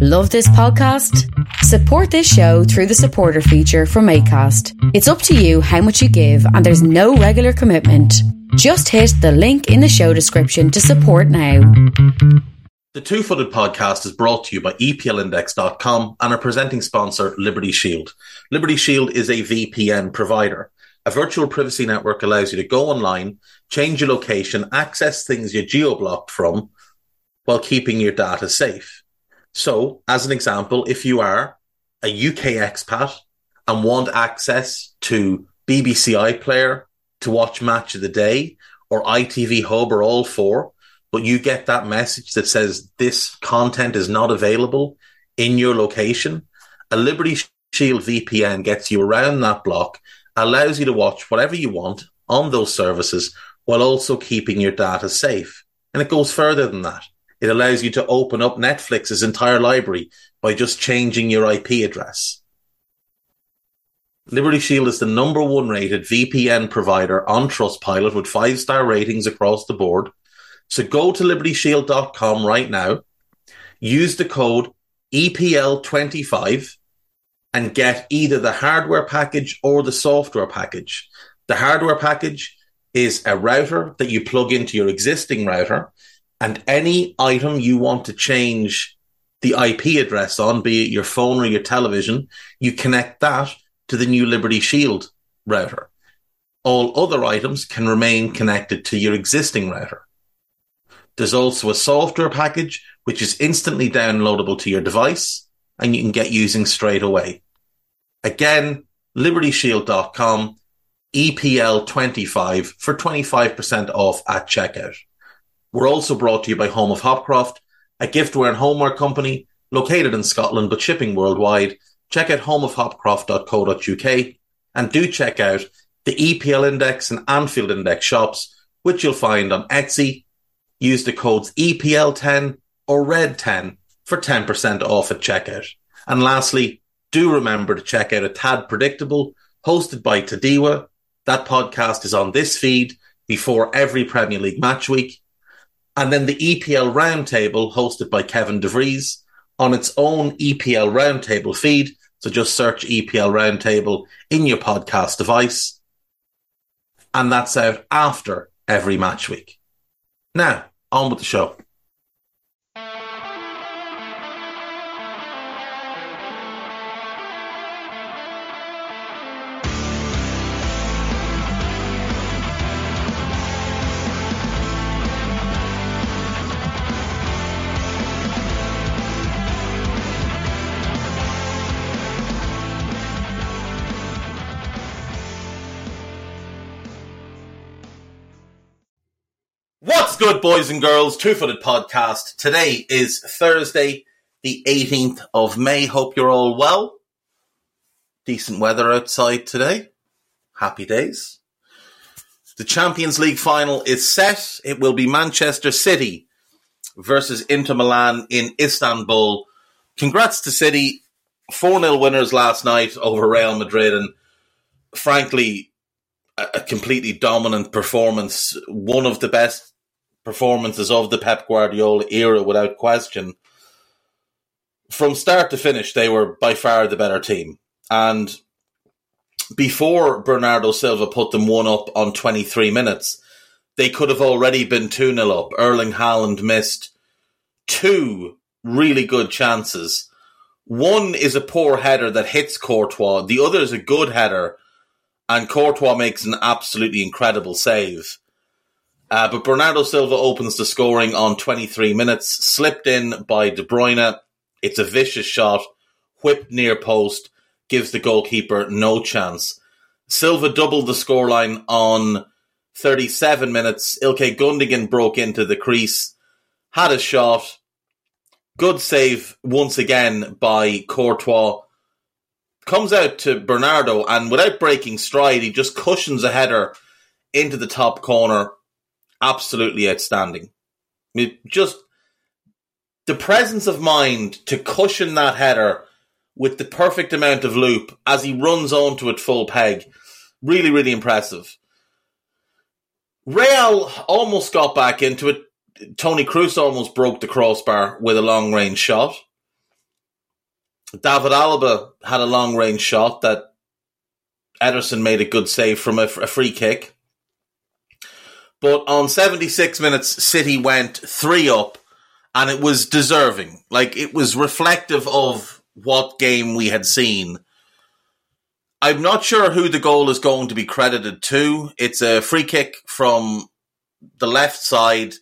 Love this podcast? Support this show through the supporter feature from ACAST. It's up to you how much you give, and there's no regular commitment. Just hit the link in the show description to support now. The Two Footed Podcast is brought to you by EPLindex.com and our presenting sponsor, Liberty Shield. Liberty Shield is a VPN provider. A virtual privacy network allows you to go online, change your location, access things you're geo-blocked from, while keeping your data safe. So, as an example, if you are a UK expat and want access to BBC iPlayer to watch Match of the Day or ITV Hub or all four, but you get that message that says this content is not available in your location, a Liberty Shield VPN gets you around that block, allows you to watch whatever you want on those services while also keeping your data safe. And it goes further than that. It allows you to open up Netflix's entire library by just changing your IP address. Liberty Shield is the number one rated VPN provider on Trustpilot with five star ratings across the board. So go to libertyshield.com right now, use the code E EPL25 and get either the hardware package or the software package. The hardware package is a router that you plug into your existing router and any item you want to change the IP address on, be it your phone or your television, you connect that to the new Liberty Shield router. All other items can remain connected to your existing router. There's also a software package which is instantly downloadable to your device and you can get using straight away. Again, libertyshield.com, EPL25 for 25% off at checkout. We're also brought to you by Home of Hopcroft, a giftware and homeware company located in Scotland but shipping worldwide. Check out homeofhopcroft.co.uk and do check out the EPL Index and Anfield Index shops, which you'll find on Etsy. Use the codes EPL10 or RED10 for 10% off at checkout. And lastly, do remember to check out A Tad Predictable, hosted by Tadiwa. That podcast is on this feed before every Premier League match week. And then the EPL Roundtable, hosted by Kevin DeVries, on its own EPL Roundtable feed. So just search EPL Roundtable in your podcast device. And that's out after every match week. Now, on with the show. Good, boys and girls? Two Footed Podcast. Today is Thursday, the 18th of May. Hope you're all well. Decent weather outside today. Happy days. The Champions League final is set. It will be Manchester City versus Inter Milan in Istanbul. Congrats to City. 4 0 winners last night over Real Madrid. And frankly, a a completely dominant performance. One of the best performances of the Pep Guardiola era, without question. From start to finish, they were by far the better team. And before Bernardo Silva put them one up on 23 minutes, they could have already been 2 0 up. Erling Haaland missed two really good chances. One is a poor header that hits Courtois, the other is a good header and Courtois makes an absolutely incredible save. Uh, but Bernardo Silva opens the scoring on 23 minutes, slipped in by De Bruyne. It's a vicious shot, whipped near post, gives the goalkeeper no chance. Silva doubled the scoreline on 37 minutes. Ilkay Gundogan broke into the crease, had a shot. Good save once again by Courtois comes out to Bernardo, and without breaking stride, he just cushions a header into the top corner. Absolutely outstanding. Just the presence of mind to cushion that header with the perfect amount of loop as he runs onto it full peg. Really, really impressive. Real almost got back into it. Toni Kroos almost broke the crossbar with a long range shot. David Alaba had a long range shot that Ederson made a good save from a, a free kick. But on 76 minutes, City went three up, and it was deserving. Like, it was reflective of what game we had seen. I'm not sure who the goal is going to be credited to. It's a free kick from the left side,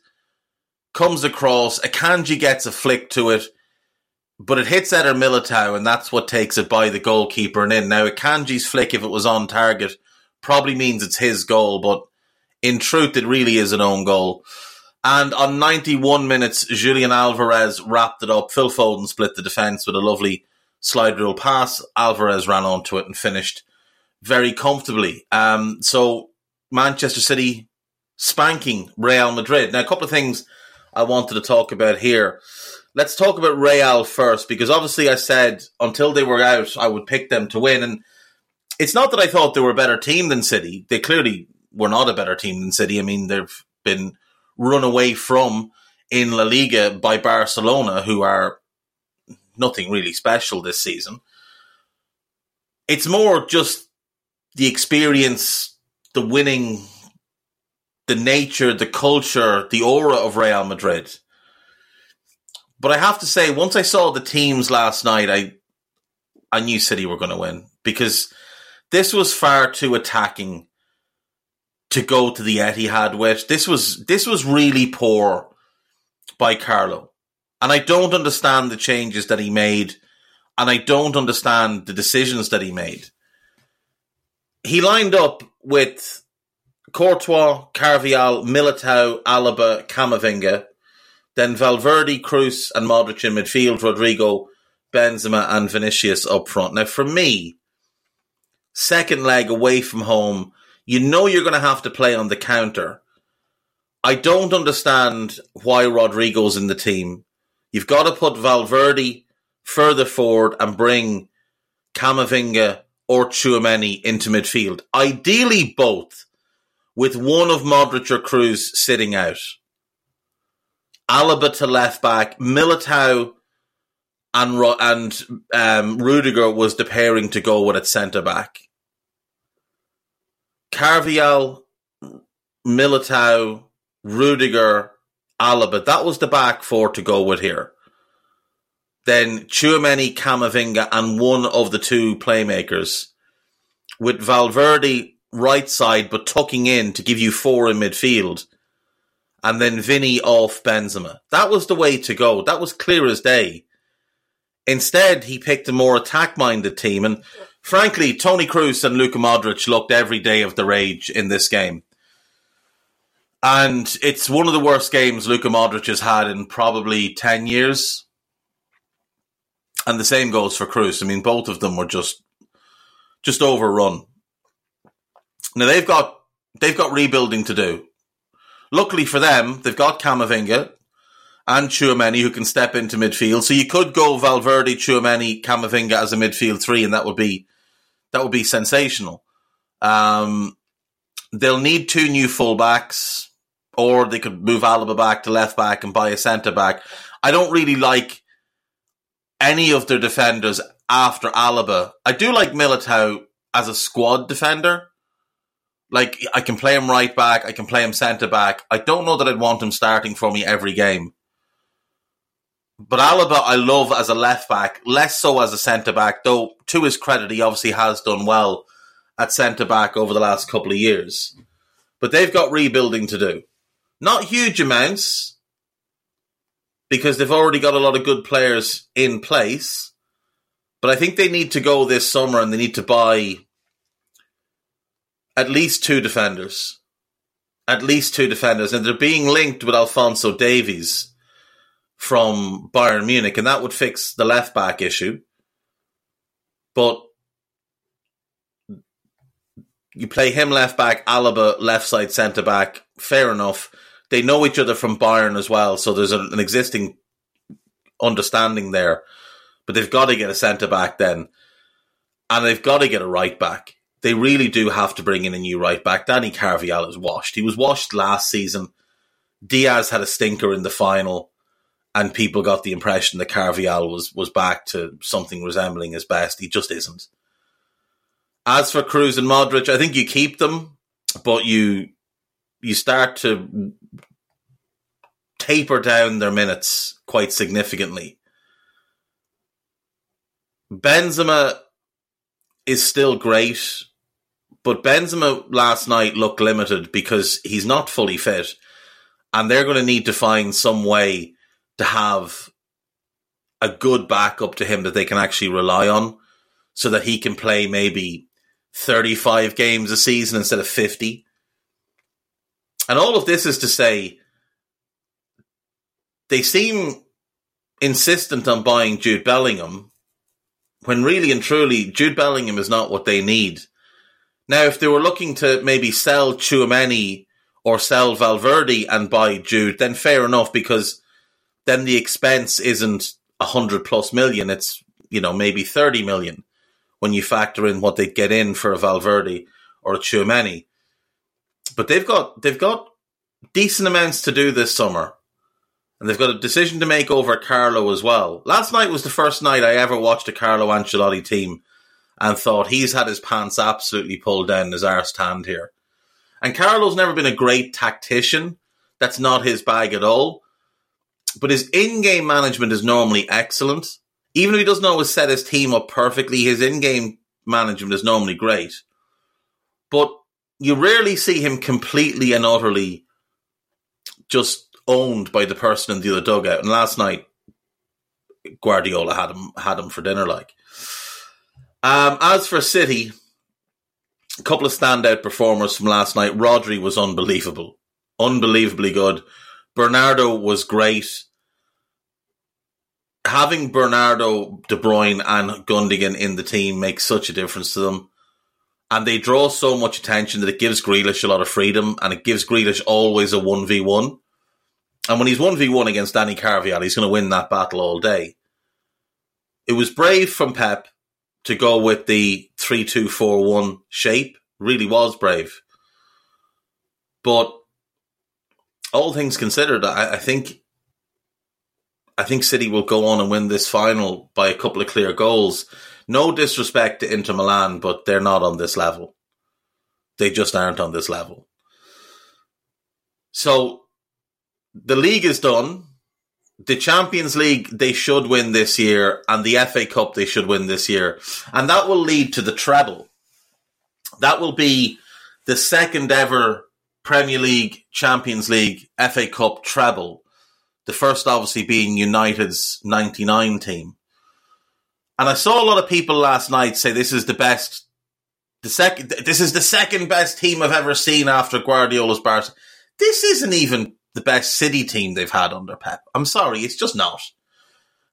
comes across. Akanji gets a flick to it but it hits Eder Militao, and that's what takes it by the goalkeeper and in. Now, Akanji's flick, if it was on target, probably means it's his goal, but in truth, it really is an own goal. And on 91 minutes, Julian Alvarez wrapped it up. Phil Foden split the defence with a lovely slide rule pass. Alvarez ran onto it and finished very comfortably. Um, so, Manchester City spanking Real Madrid. Now, a couple of things I wanted to talk about here. Let's talk about Real first, because obviously I said until they were out, I would pick them to win. And it's not that I thought they were a better team than City. They clearly were not a better team than City. I mean, they've been run away from in La Liga by Barcelona, who are nothing really special this season. It's more just the experience, the winning, the nature, the culture, the aura of Real Madrid. But I have to say, once I saw the teams last night, I I knew City were going to win because this was far too attacking to go to the Etihad with. This was this was really poor by Carlo, and I don't understand the changes that he made, and I don't understand the decisions that he made. He lined up with Courtois, Carvajal, Militao, Alaba, Camavinga then Valverde, Kroos, and Modric in midfield, Rodrigo, Benzema, and Vinicius up front. Now, for me, second leg away from home, you know you're going to have to play on the counter. I don't understand why Rodrigo's in the team. You've got to put Valverde further forward and bring Camavinga or Tchouameni into midfield. Ideally, both, with one of Modric or Kroos sitting out. Alaba to left back, Militao and and um, Rudiger was the pairing to go with at centre back. Carvajal, Militao, Rudiger, Alaba. That was the back four to go with here. Then Tchouameni, Camavinga, and one of the two playmakers with Valverde right side, but tucking in to give you four in midfield and then Vinny off Benzema. That was the way to go. That was clear as day. Instead, he picked a more attack minded team. And frankly, Toni Kroos and Luka Modric looked every day of the rage in this game. And it's one of the worst games Luka Modric has had in probably 10 years. And the same goes for Kroos. I mean, both of them were just just overrun. Now they've got they've got rebuilding to do. Luckily for them, they've got Camavinga and Tchouameni who can step into midfield. So you could go Valverde, Tchouameni, Camavinga as a midfield three, and that would be that would be sensational. Um, they'll need two new fullbacks, or they could move Alaba back to left back and buy a centre back. I don't really like any of their defenders after Alaba. I do like Militao as a squad defender. Like I can play him right back, I can play him centre back. I don't know that I'd want him starting for me every game. But Alaba, I love as a left back, less so as a centre back. Though to his credit, he obviously has done well at centre back over the last couple of years. But they've got rebuilding to do, not huge amounts, because they've already got a lot of good players in place. But I think they need to go this summer and they need to buy at least two defenders. At least two defenders. And they're being linked with Alphonso Davies from Bayern Munich, and that would fix the left back issue. But you play him left back, Alaba left side centre back. Fair enough. They know each other from Bayern as well, so there's an existing understanding there. But they've got to get a centre back then, and they've got to get a right back. They really do have to bring in a new right back. Danny Carvajal is washed. He was washed last season. Diaz had a stinker in the final, and people got the impression that Carvajal was was back to something resembling his best. He just isn't. As for Kroos and Modric, I think you keep them, but you you start to taper down their minutes quite significantly. Benzema is still great, but Benzema last night looked limited because he's not fully fit, and they're going to need to find some way to have a good backup to him that they can actually rely on so that he can play maybe 35 games a season instead of 50. And all of this is to say they seem insistent on buying Jude Bellingham when really and truly Jude Bellingham is not what they need. Now, if they were looking to maybe sell Tchouameni or sell Valverde and buy Jude, then fair enough because then the expense isn't a hundred plus million. It's, you know, maybe 30 million when you factor in what they get in for a Valverde or a Tchouameni. But they've got they've got decent amounts to do this summer. And they've got a decision to make over Carlo as well. Last night was the first night I ever watched a Carlo Ancelotti team and thought he's had his pants absolutely pulled down his arse hand here. And Carlo's never been a great tactician. That's not his bag at all. But his in-game management is normally excellent. Even if he doesn't always set his team up perfectly, his in-game management is normally great. But you rarely see him completely and utterly just owned by the person in the other dugout. And last night, Guardiola had him had him for dinner. Like, um, as for City, a couple of standout performers from last night. Rodri was unbelievable, unbelievably good. Bernardo was great having Bernardo, De Bruyne, and Gundogan in the team makes such a difference to them. And they draw so much attention that it gives Grealish a lot of freedom, and it gives Grealish always a 1v1. And when he's 1v1 against Danny Carvajal, he's going to win that battle all day. It was brave from Pep to go with the 3 2 4 1 shape, really was brave. But all things considered, I, I think I think City will go on and win this final by a couple of clear goals. No disrespect to Inter Milan, but they're not on this level. They just aren't on this level. So the league is done. The Champions League they should win this year, and the FA Cup they should win this year. And that will lead to the treble. That will be the second ever Premier League, Champions League, FA Cup treble the first obviously being United's 99 team. And I saw a lot of people last night say this is the best, the second, this is the second best team I've ever seen after Guardiola's Barca. This isn't even the best City team they've had under Pep. I'm sorry, it's just not.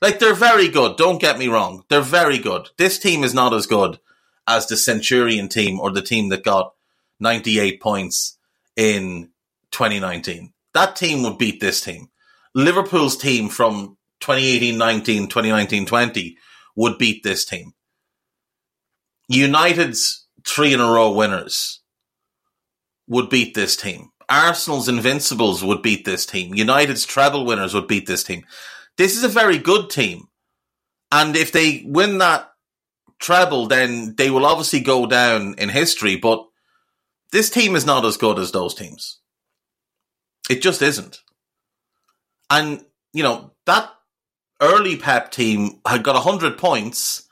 Like, they're very good, don't get me wrong. They're very good. This team is not as good as the Centurion team or the team that got 98 points in 2019. That team would beat this team. Liverpool's team from 2018-19, 2019-20 would beat this team. United's three in a row winners would beat this team. Arsenal's Invincibles would beat this team. United's treble winners would beat this team. This is a very good team. And if they win that treble, then they will obviously go down in history. But this team is not as good as those teams. It just isn't. And, you know, that early Pep team had got 100 points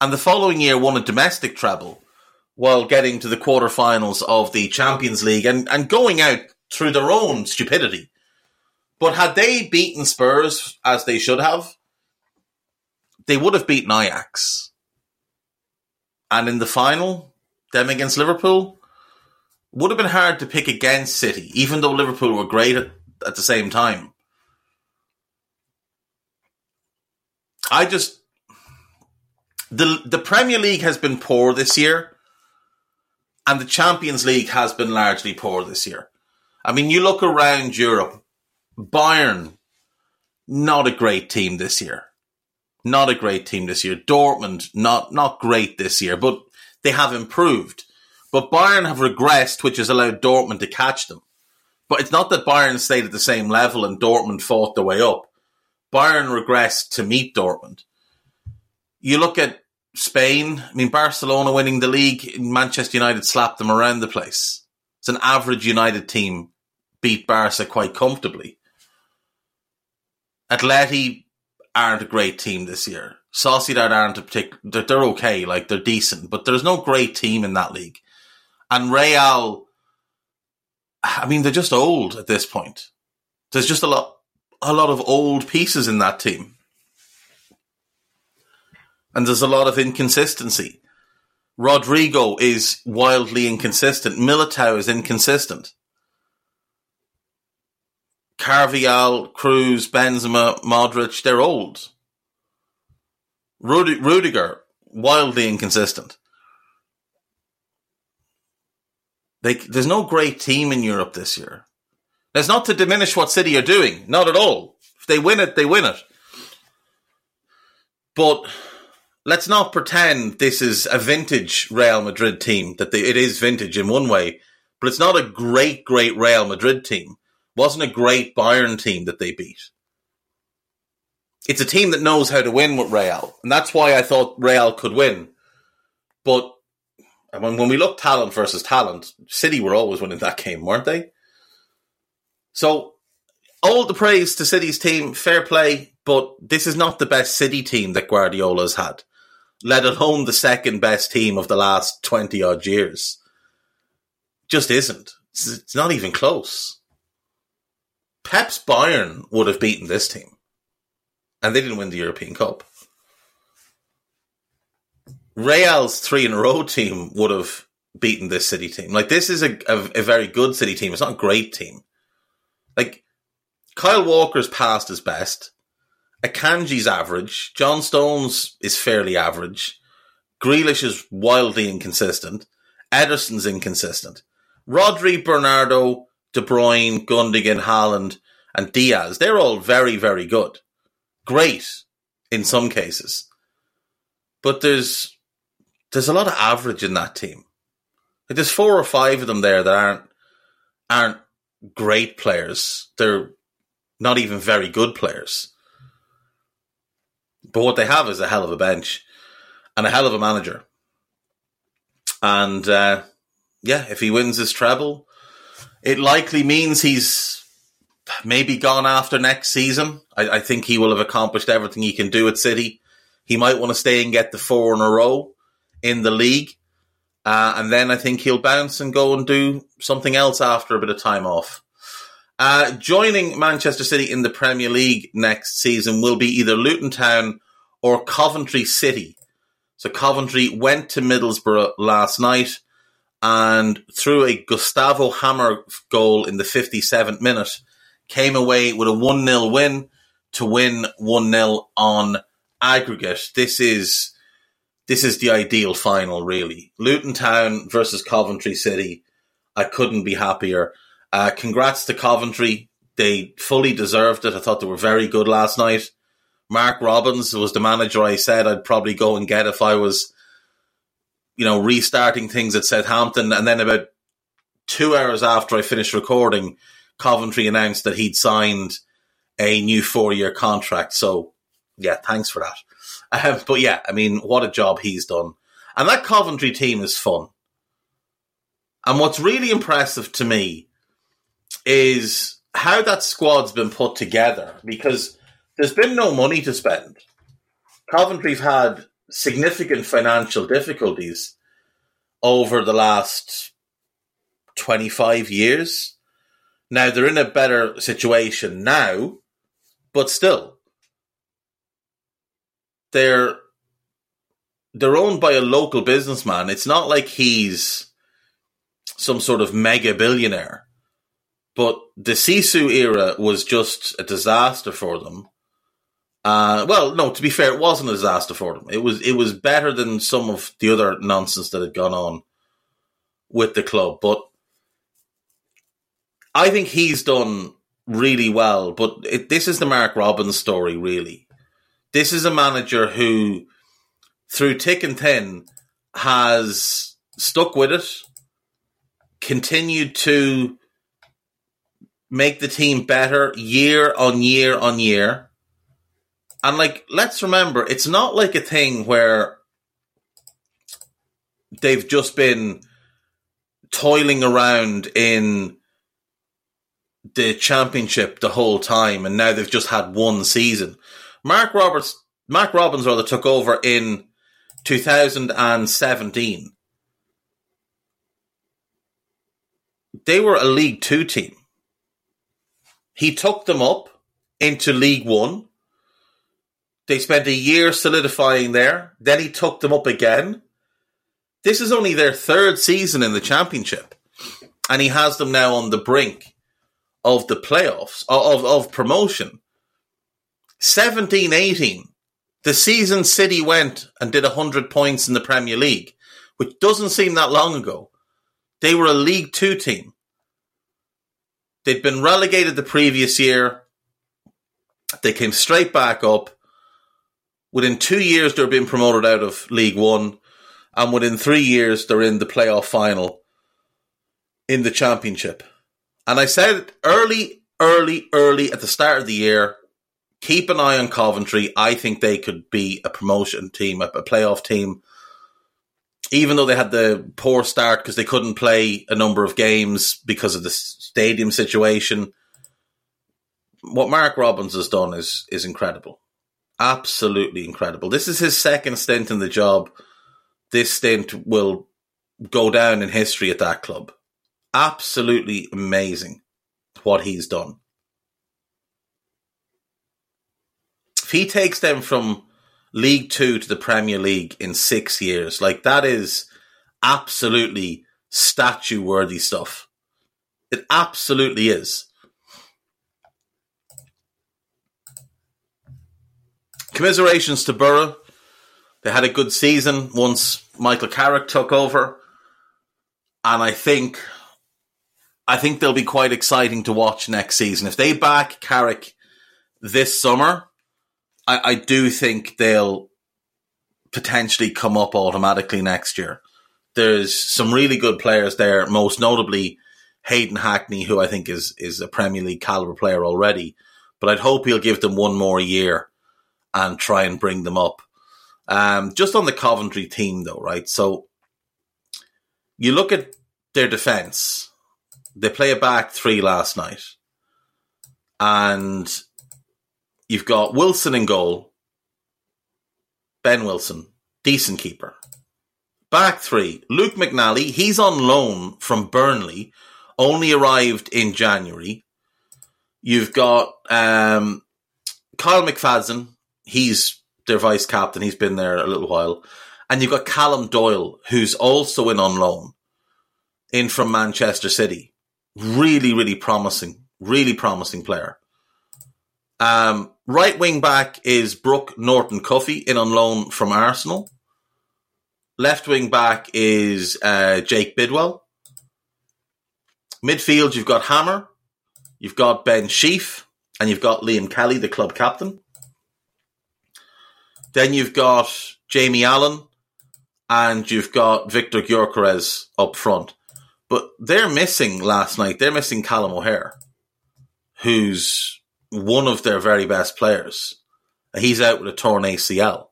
and the following year won a domestic treble while getting to the quarterfinals of the Champions League and, and going out through their own stupidity. But had they beaten Spurs as they should have, they would have beaten Ajax. And in the final, them against Liverpool, would have been hard to pick against City, even though Liverpool were great at, at the same time. I just the the Premier League has been poor this year, And the Champions League has been largely poor this year. I mean, you look around Europe, Bayern, not a great team this year. Not a great team this year. Dortmund, not, not great this year, but they have improved. But Bayern have regressed, which has allowed Dortmund to catch them. But it's not that Bayern stayed at the same level and Dortmund fought their way up. Bayern regressed to meet Dortmund. You look at Spain, I mean, Barcelona winning the league, Manchester United slapped them around the place. It's an average United team beat Barca quite comfortably. Atleti aren't a great team this year. Sociedad aren't a particular, they're, they're okay, like they're decent, but there's no great team in that league. And Real, I mean, they're just old at this point. There's just a lot, a lot of old pieces in that team. And there's a lot of inconsistency. Rodrigo is wildly inconsistent. Militao is inconsistent. Carvajal, Kroos, Benzema, Modric, they're old. Rudi- Rudiger, wildly inconsistent. They, there's no great team in Europe this year. That's not to diminish what City are doing, not at all. If they win it, they win it. But let's not pretend this is a vintage Real Madrid team. That they, it is vintage in one way, but it's not a great, great Real Madrid team It wasn't a great Bayern team that they beat. It's a team that knows how to win with Real, and that's why I thought Real could win. But when, when we look talent versus talent, City were always winning that game, weren't they? So, all the praise to City's team, fair play, but this is not the best City team that Guardiola's had, let alone the second best team of the last 20 odd years. Just isn't. It's not even close. Pep's Bayern would have beaten this team, and they didn't win the European Cup. Real's three in a row team would have beaten this City team. Like this is a, a, a very good City team. It's not a great team. Kyle Walker's past his best. Akanji's average. John Stones is fairly average. Grealish is wildly inconsistent. Ederson's inconsistent. Rodri, Bernardo, De Bruyne, Gundogan, Haaland, and Dias. They're all very, very good. Great in some cases. But there's there's a lot of average in that team. Like there's four or five of them there that aren't aren't great players. They're not even very good players. But what they have is a hell of a bench and a hell of a manager. And uh, yeah, if he wins his treble, it likely means he's maybe gone after next season. I, I, think he will have accomplished everything he can do at City. He might want to stay and get the four in a row in the league. Uh, and then I think he'll bounce and go and do something else after a bit of time off. Uh, joining Manchester City in the Premier League next season will be either Luton Town or Coventry City. So Coventry went to Middlesbrough last night and through a Gustavo Hamer goal in the 57th minute, came away with a 1 0 win to win 1 0 on aggregate. This is this is the ideal final, really. Luton Town versus Coventry City. I couldn't be happier. Uh, congrats to Coventry. They fully deserved it. I thought they were very good last night. Mark Robins was the manager I said I'd probably go and get if I was you know, restarting things at Southampton. And then about two hours after I finished recording, Coventry announced that he'd signed a new four year contract. So, yeah, thanks for that. Um, but yeah, I mean, what a job he's done. And that Coventry team is fun. And what's really impressive to me is how that squad's been put together because there's been no money to spend. Coventry've had significant financial difficulties over the last 25 years. Now they're in a better situation now, but still they're they're owned by a local businessman. It's not like he's some sort of mega billionaire. But the Sisu era was just a disaster for them. Uh, well, no. To be fair, it wasn't a disaster for them. It was it was better than some of the other nonsense that had gone on with the club. But I think he's done really well. But it, this is the Mark Robins story, really. This is a manager who, through tick and thin, has stuck with it, continued to make the team better year on year on year. And like, let's remember, it's not like a thing where they've just been toiling around in the championship the whole time and now they've just had one season. Mark Roberts Mark Robins, rather took over in 2017. They were a League 2 team. He took them up into League 1. They spent a year solidifying there. Then he took them up again. This is only their third season in the championship. And he has them now on the brink of the playoffs, of, of promotion. 17 18, the season City went and did 100 points in the Premier League, which doesn't seem that long ago. They were a League Two team. They'd been relegated the previous year. They came straight back up. Within two years, they're being promoted out of League One. And within three years, they're in the playoff final in the championship. And I said early, early, early at the start of the year, keep an eye on Coventry. I think they could be a promotion team, a, playoff team. Even though they had the poor start because they couldn't play a number of games because of the stadium situation, what Mark Robins has done is is incredible, absolutely incredible. This is his second stint in the job. This stint will go down in history at that club. Absolutely amazing what he's done. If he takes them from League Two to the Premier League in six years, like that is absolutely statue worthy stuff. It absolutely is. Commiserations to Borough. They had a good season once Michael Carrick took over. And I think I think they'll be quite exciting to watch next season. If they back Carrick this summer, I, I do think they'll potentially come up automatically next year. There's some really good players there, most notably Hayden Hackney, who I think is is a Premier League caliber player already. But I'd hope he'll give them one more year and try and bring them up. Um, just on the Coventry team, though, right? So you look at their defense. They play a back three last night, and You've got Wilson in goal. Ben Wilson, decent keeper. Back three, Luke McNally. He's on loan from Burnley, only arrived in January. You've got um, Kyle McFadzean. He's their vice captain. He's been there a little while. And you've got Callum Doyle, who's also in on loan, in from Manchester City. Really, really promising. Really promising player. Um, right wing back is Brooke Norton Cuffy in on loan from Arsenal. Left wing back is uh, Jake Bidwell. Midfield, you've got Hamer, you've got Ben Sheaf, and you've got Liam Kelly, the club captain. Then you've got Jamie Allen, and you've got Victor Gyökeres up front. But they're missing last night. They're missing Callum O'Hare, who's one of their very best players. He's out with a torn ACL.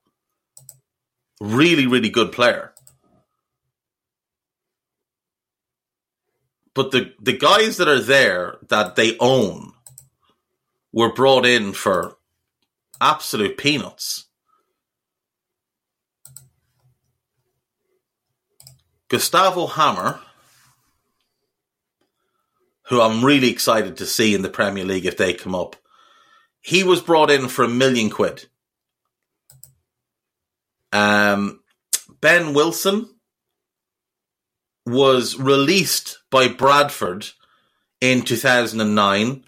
Really, really good player. But the, the guys that are there that they own were brought in for absolute peanuts. Gustavo Hamer who I'm really excited to see in the Premier League if they come up. He was brought in for a million quid. Um, ben Wilson was released by Bradford in 2009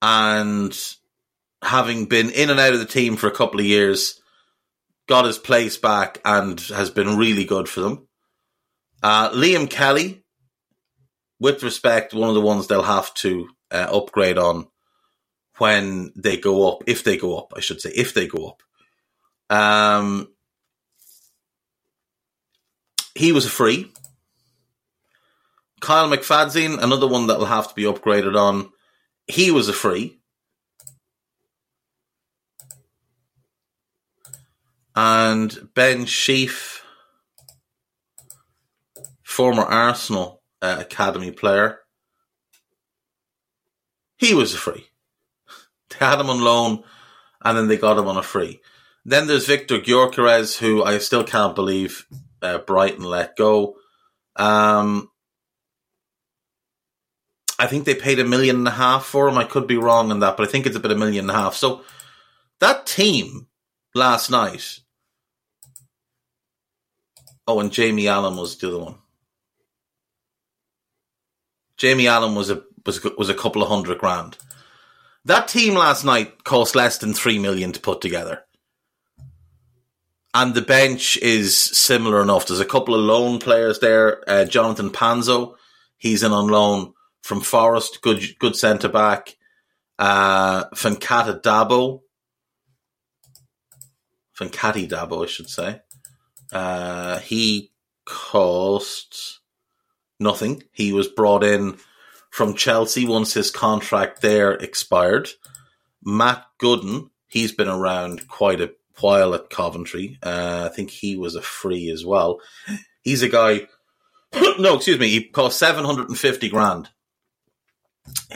and having been in and out of the team for a couple of years, got his place back and has been really good for them. Uh, Liam Kelly with respect, one of the ones they'll have to uh, upgrade on when they go up, if they go up, I should say, if they go up. Um, he was a free. Kyle McFadzean, another one that will have to be upgraded on. He was a free. And Ben Sheaf, former Arsenal uh, academy player, he was a free. Had him on loan and then they got him on a free. Then there's Victor Gyökeres, who I still can't believe uh, Brighton let go. Um, I think they paid a million and a half for him. I could be wrong on that, but I think it's about a million and a half. So that team last night. Oh, and Jamie Allen was the other one. Jamie Allen was a was was a couple of hundred grand. That team last night cost less than three million to put together. And the bench is similar enough. There's a couple of loan players there. Uh, Jonathan Panzo, he's in on loan from Forest, good good centre back. Uh, Fankata Dabo, Fankaty Dabo, I should say. Uh, he cost nothing. He was brought in from Chelsea once his contract there expired. Matt Godden, he's been around quite a while at Coventry. Uh, I think he was a free as well. He's a guy. no, excuse me. He cost seven hundred and fifty grand.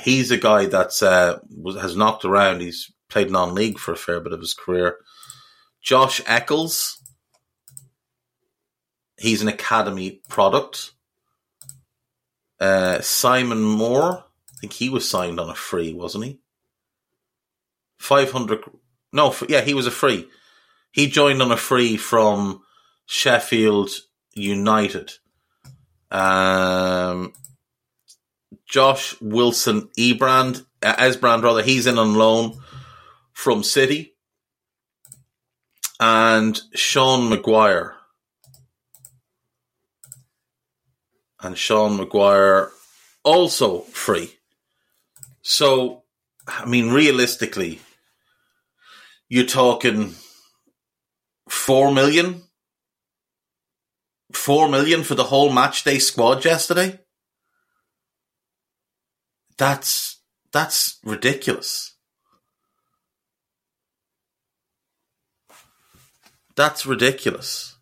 He's a guy that's uh, was, has knocked around. He's played non-league for a fair bit of his career. Josh Eccles. He's an academy product. Uh, Simon Moore. I think he was signed on a free, wasn't he? 500. No, yeah, he was a free. He joined on a free from Sheffield United. Um, Josh Wilson Ebrand, uh, Esbrand rather, he's in on loan from City. And Sean Maguire. And Sean Maguire also free. So, I mean, realistically, you're talking four million, four million for the whole match day squad yesterday. That's that's ridiculous. That's ridiculous.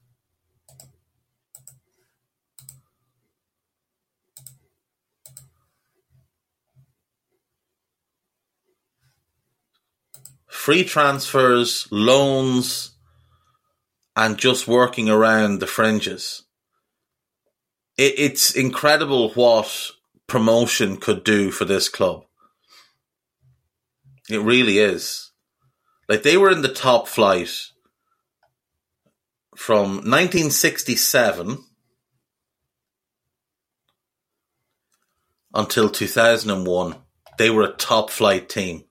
Free transfers, loans, and just working around the fringes. It, it's incredible what promotion could do for this club. It really is. Like they were in the top flight from 1967 until 2001. They were a top flight team.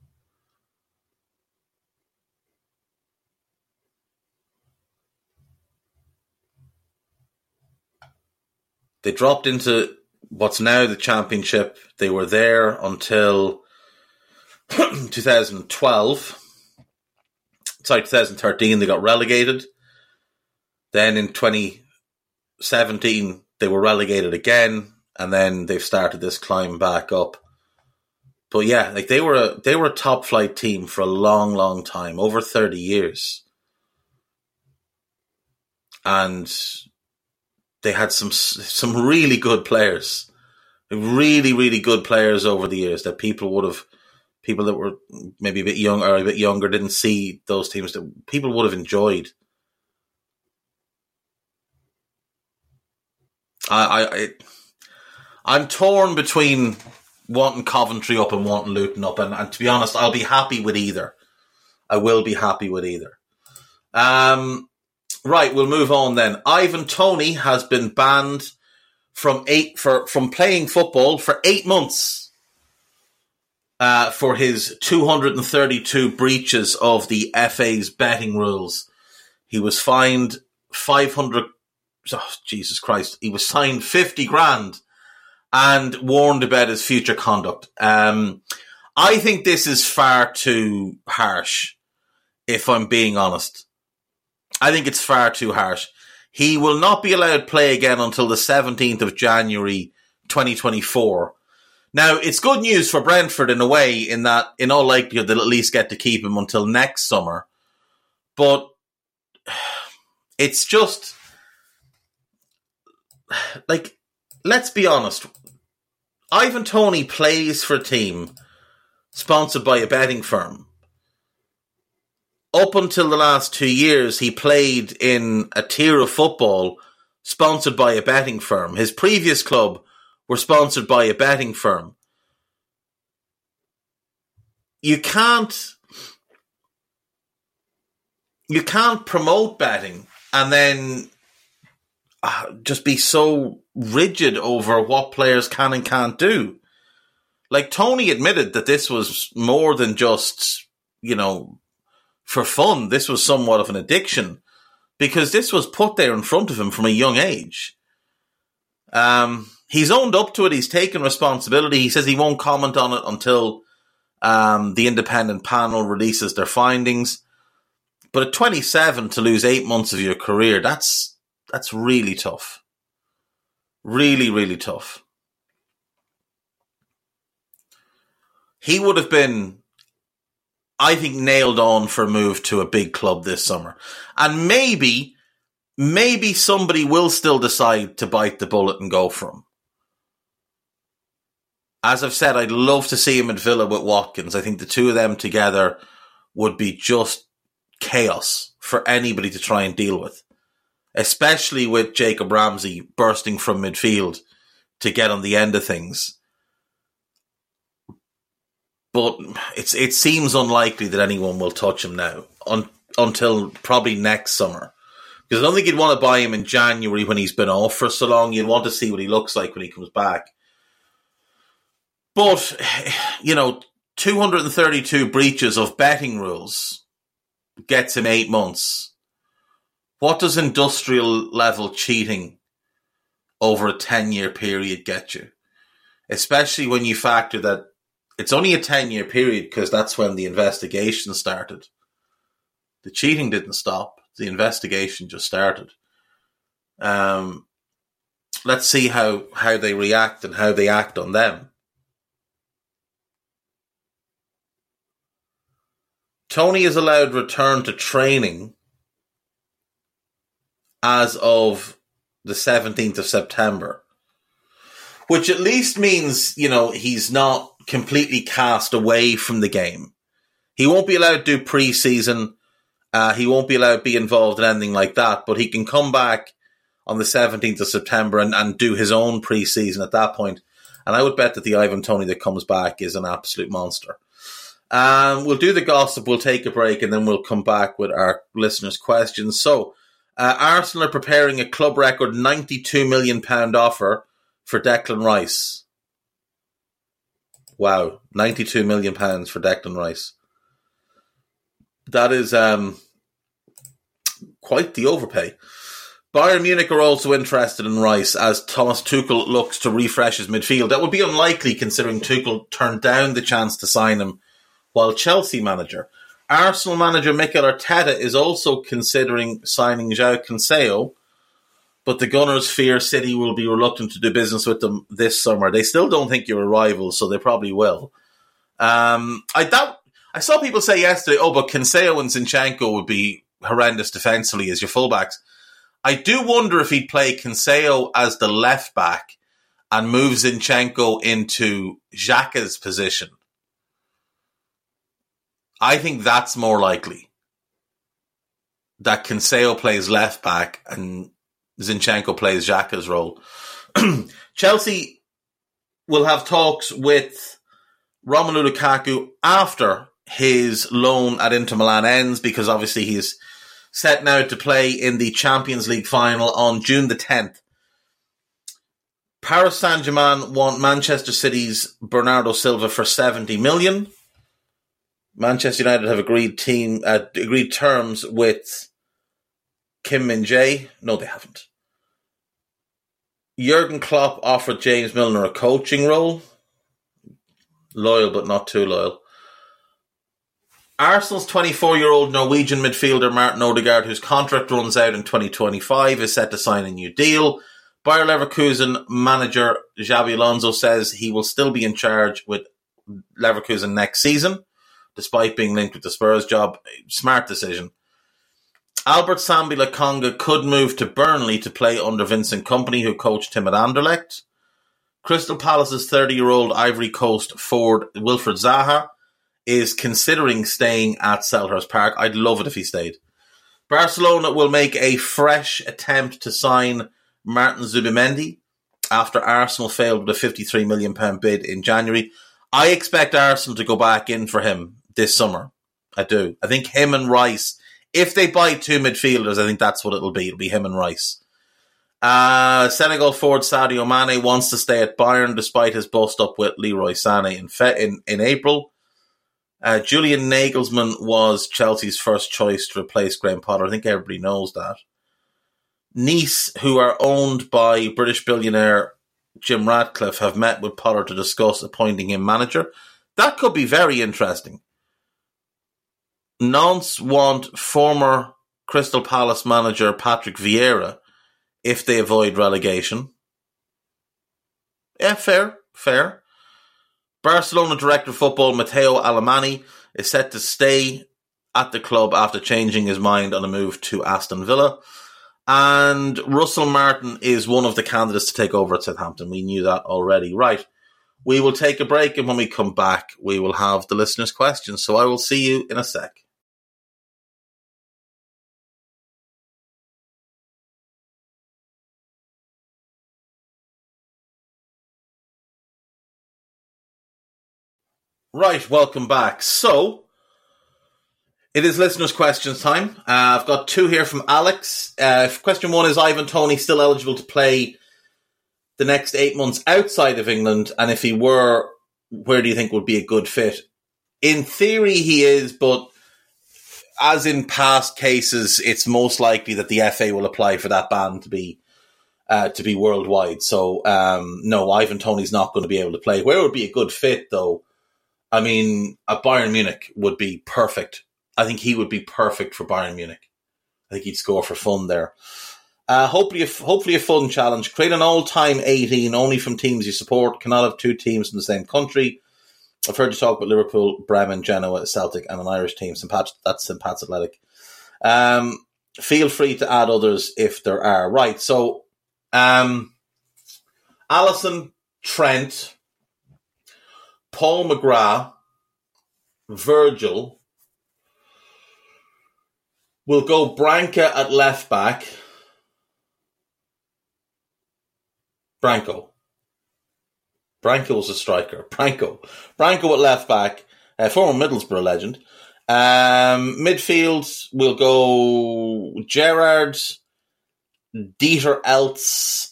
They dropped into what's now the championship. They were there until 2012. Sorry, 2013. They got relegated. Then in 2017, they were relegated again, and then they've started this climb back up. But yeah, like they were a they were a top flight team for a long, long time, over 30 years. And they had some some really good players, really really good players over the years that people would have people that were maybe a bit young or a bit younger didn't see those teams that people would have enjoyed. I, I, I'm torn between wanting Coventry up and wanting Luton up, and, and to be honest, I'll be happy with either. I will be happy with either. Um, Right, we'll move on then. Ivan Toney has been banned from eight for from playing football for eight months uh, for his 232 breaches of the FA's betting rules. He was fined 500. Oh, Jesus Christ! He was fined 50 grand and warned about his future conduct. Um, I think this is far too harsh, if I'm being honest. I think it's far too harsh. He will not be allowed to play again until the 17th of January 2024. Now, it's good news for Brentford in a way, in that, in all likelihood, they'll at least get to keep him until next summer. But it's just like, let's be honest. Ivan Toney plays for a team sponsored by a betting firm. Up until the last two years, he played in a tier of football sponsored by a betting firm. His previous club were sponsored by a betting firm. You can't you can't promote betting and then uh, just be so rigid over what players can and can't do. Like Toney admitted that this was more than just, you know, for fun. This was somewhat of an addiction because this was put there in front of him from a young age. Um, he's owned up to it. He's taken responsibility. He says he won't comment on it until um, the independent panel releases their findings. But at 27, to lose eight months of your career, that's that's really tough. Really, really tough. He would have been, I think, nailed on for a move to a big club this summer. And maybe, maybe somebody will still decide to bite the bullet and go for him as I've said, I'd love to see him at Villa with Watkins. I think the two of them together would be just chaos for anybody to try and deal with, especially with Jacob Ramsey bursting from midfield to get on the end of things. But it's it seems unlikely that anyone will touch him now un, until probably next summer. Because I don't think you'd want to buy him in January when he's been off for so long. You'd want to see what he looks like when he comes back. But, you know, 232 breaches of betting rules gets him eight months. What does industrial level cheating over a 10 year period get you? Especially when you factor that it's only a 10 year period because that's when the investigation started. The cheating didn't stop, the investigation just started. Um, let's see how, how they react and how they act on them. Toney is allowed return to training as of the 17th of September, which at least means, you know, he's not completely cast away from the game. He won't be allowed to do preseason. Uh, he won't be allowed to be involved in anything like that, but he can come back on the 17th of September and, and do his own preseason at that point. And I would bet that the Ivan Toney that comes back is an absolute monster. Um, we'll do the gossip, we'll take a break, and then we'll come back with our listeners' questions. So, uh, Arsenal are preparing a club record £92 million offer for Declan Rice. Wow, £92 million for Declan Rice. That is um, quite the overpay. Bayern Munich are also interested in Rice as Thomas Tuchel looks to refresh his midfield. That would be unlikely considering Tuchel turned down the chance to sign him while Chelsea manager. Arsenal manager Mikel Arteta is also considering signing João Cancelo, but the Gunners fear City will be reluctant to do business with them this summer. They still don't think you're a rival, so they probably will. Um, I doubt. I saw people say yesterday, "Oh, but Cancelo and Zinchenko would be horrendous defensively as your fullbacks." I do wonder if he'd play Cancelo as the left back and move Zinchenko into Xhaka's position I think that's more likely. That Cancelo plays left back and Zinchenko plays Xhaka's role. Chelsea will have talks with Romelu Lukaku after his loan at Inter Milan ends because obviously he's set now to play in the Champions League final on June the 10th. Paris Saint Germain want Manchester City's Bernardo Silva for 70 million. Manchester United have agreed team uh, agreed terms with Kim Min Jae. No, they haven't. Jurgen Klopp offered James Milner a coaching role. Loyal, but not too loyal. Arsenal's 24 year old Norwegian midfielder Martin Odegaard, whose contract runs out in 2025, is set to sign a new deal. Bayer Leverkusen manager Xabi Alonso says he will still be in charge with Leverkusen next season, despite being linked with the Spurs job. Smart decision. Albert Sambi Lokonga could move to Burnley to play under Vincent Kompany, who coached him at Anderlecht. Crystal Palace's 30 year old Ivory Coast forward Wilfried Zaha is considering staying at Selhurst Park. I'd love it if he stayed. Barcelona will make a fresh attempt to sign Martin Zubimendi after Arsenal failed with a £53 million bid in January. I expect Arsenal to go back in for him this summer. I do. I think him and Rice, if they buy two midfielders, I think that's what it'll be. It'll be him and Rice. Uh, Senegal forward Sadio Mane wants to stay at Bayern despite his bust up with Leroy Sané in, fe- in, in April. Uh, Julian Nagelsmann was Chelsea's first choice to replace Graham Potter. I think everybody knows that. Nice, who are owned by British billionaire Jim Ratcliffe, have met with Potter to discuss appointing him manager. That could be very interesting. Nantes want former Crystal Palace manager Patrick Vieira if they avoid relegation. Yeah, fair, fair. Barcelona director of football Mateu Alemany is set to stay at the club after changing his mind on a move to Aston Villa. And Russell Martin is one of the candidates to take over at Southampton. We knew that already. Right. We will take a break and when we come back, we will have the listeners' questions. So I will see you in a sec. Right, welcome back. So, it is listeners' questions time. Uh, I've got two here from Alex. Uh, question one is Ivan Toney still eligible to play the next eight months outside of England? And if he were, where do you think would be a good fit? In theory, he is, but as in past cases, it's most likely that the FA will apply for that ban to be uh, to be worldwide. So, um, no, Ivan Toney's not going to be able to play. Where would be a good fit, though? I mean, a Bayern Munich would be perfect. I think he would be perfect for Bayern Munich. I think he'd score for fun there. Uh, hopefully, a, hopefully a fun challenge. Create an all-time 18 only from teams you support. Cannot have two teams from the same country. I've heard you talk about Liverpool, Bremen, Genoa, Celtic, and an Irish team. St. Pat's, that's St. Pat's Athletic. Um, feel free to add others if there are. Right, so um, Alisson, Trent, Paul McGrath, Virgil. We'll go Branca at left back. Branco. Was a striker. Branco. Branco at left back. Uh, former Middlesbrough legend. Um, midfield, we'll go Gerrard, Dieter Eilts,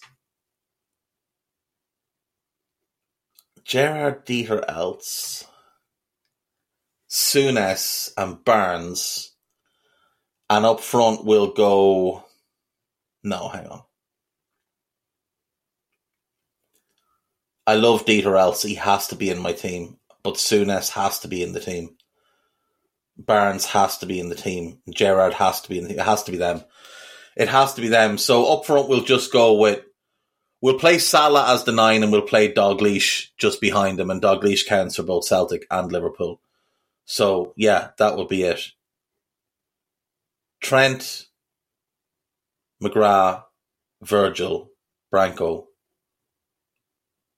Gerrard Dieter Eilts, Souness, and Barnes. And up front, we'll go. No, hang on. I love Dieter Eilts. He has to be in my team. But Souness has to be in the team. Barnes has to be in the team. Gerrard has to be in the, It has to be them. It has to be them. So up front, we'll just go with We'll play Salah as the nine and we'll play Dalglish just behind him, and Dalglish counts for both Celtic and Liverpool. So, yeah, that will be it. Trent, McGrath, Virgil, Branco,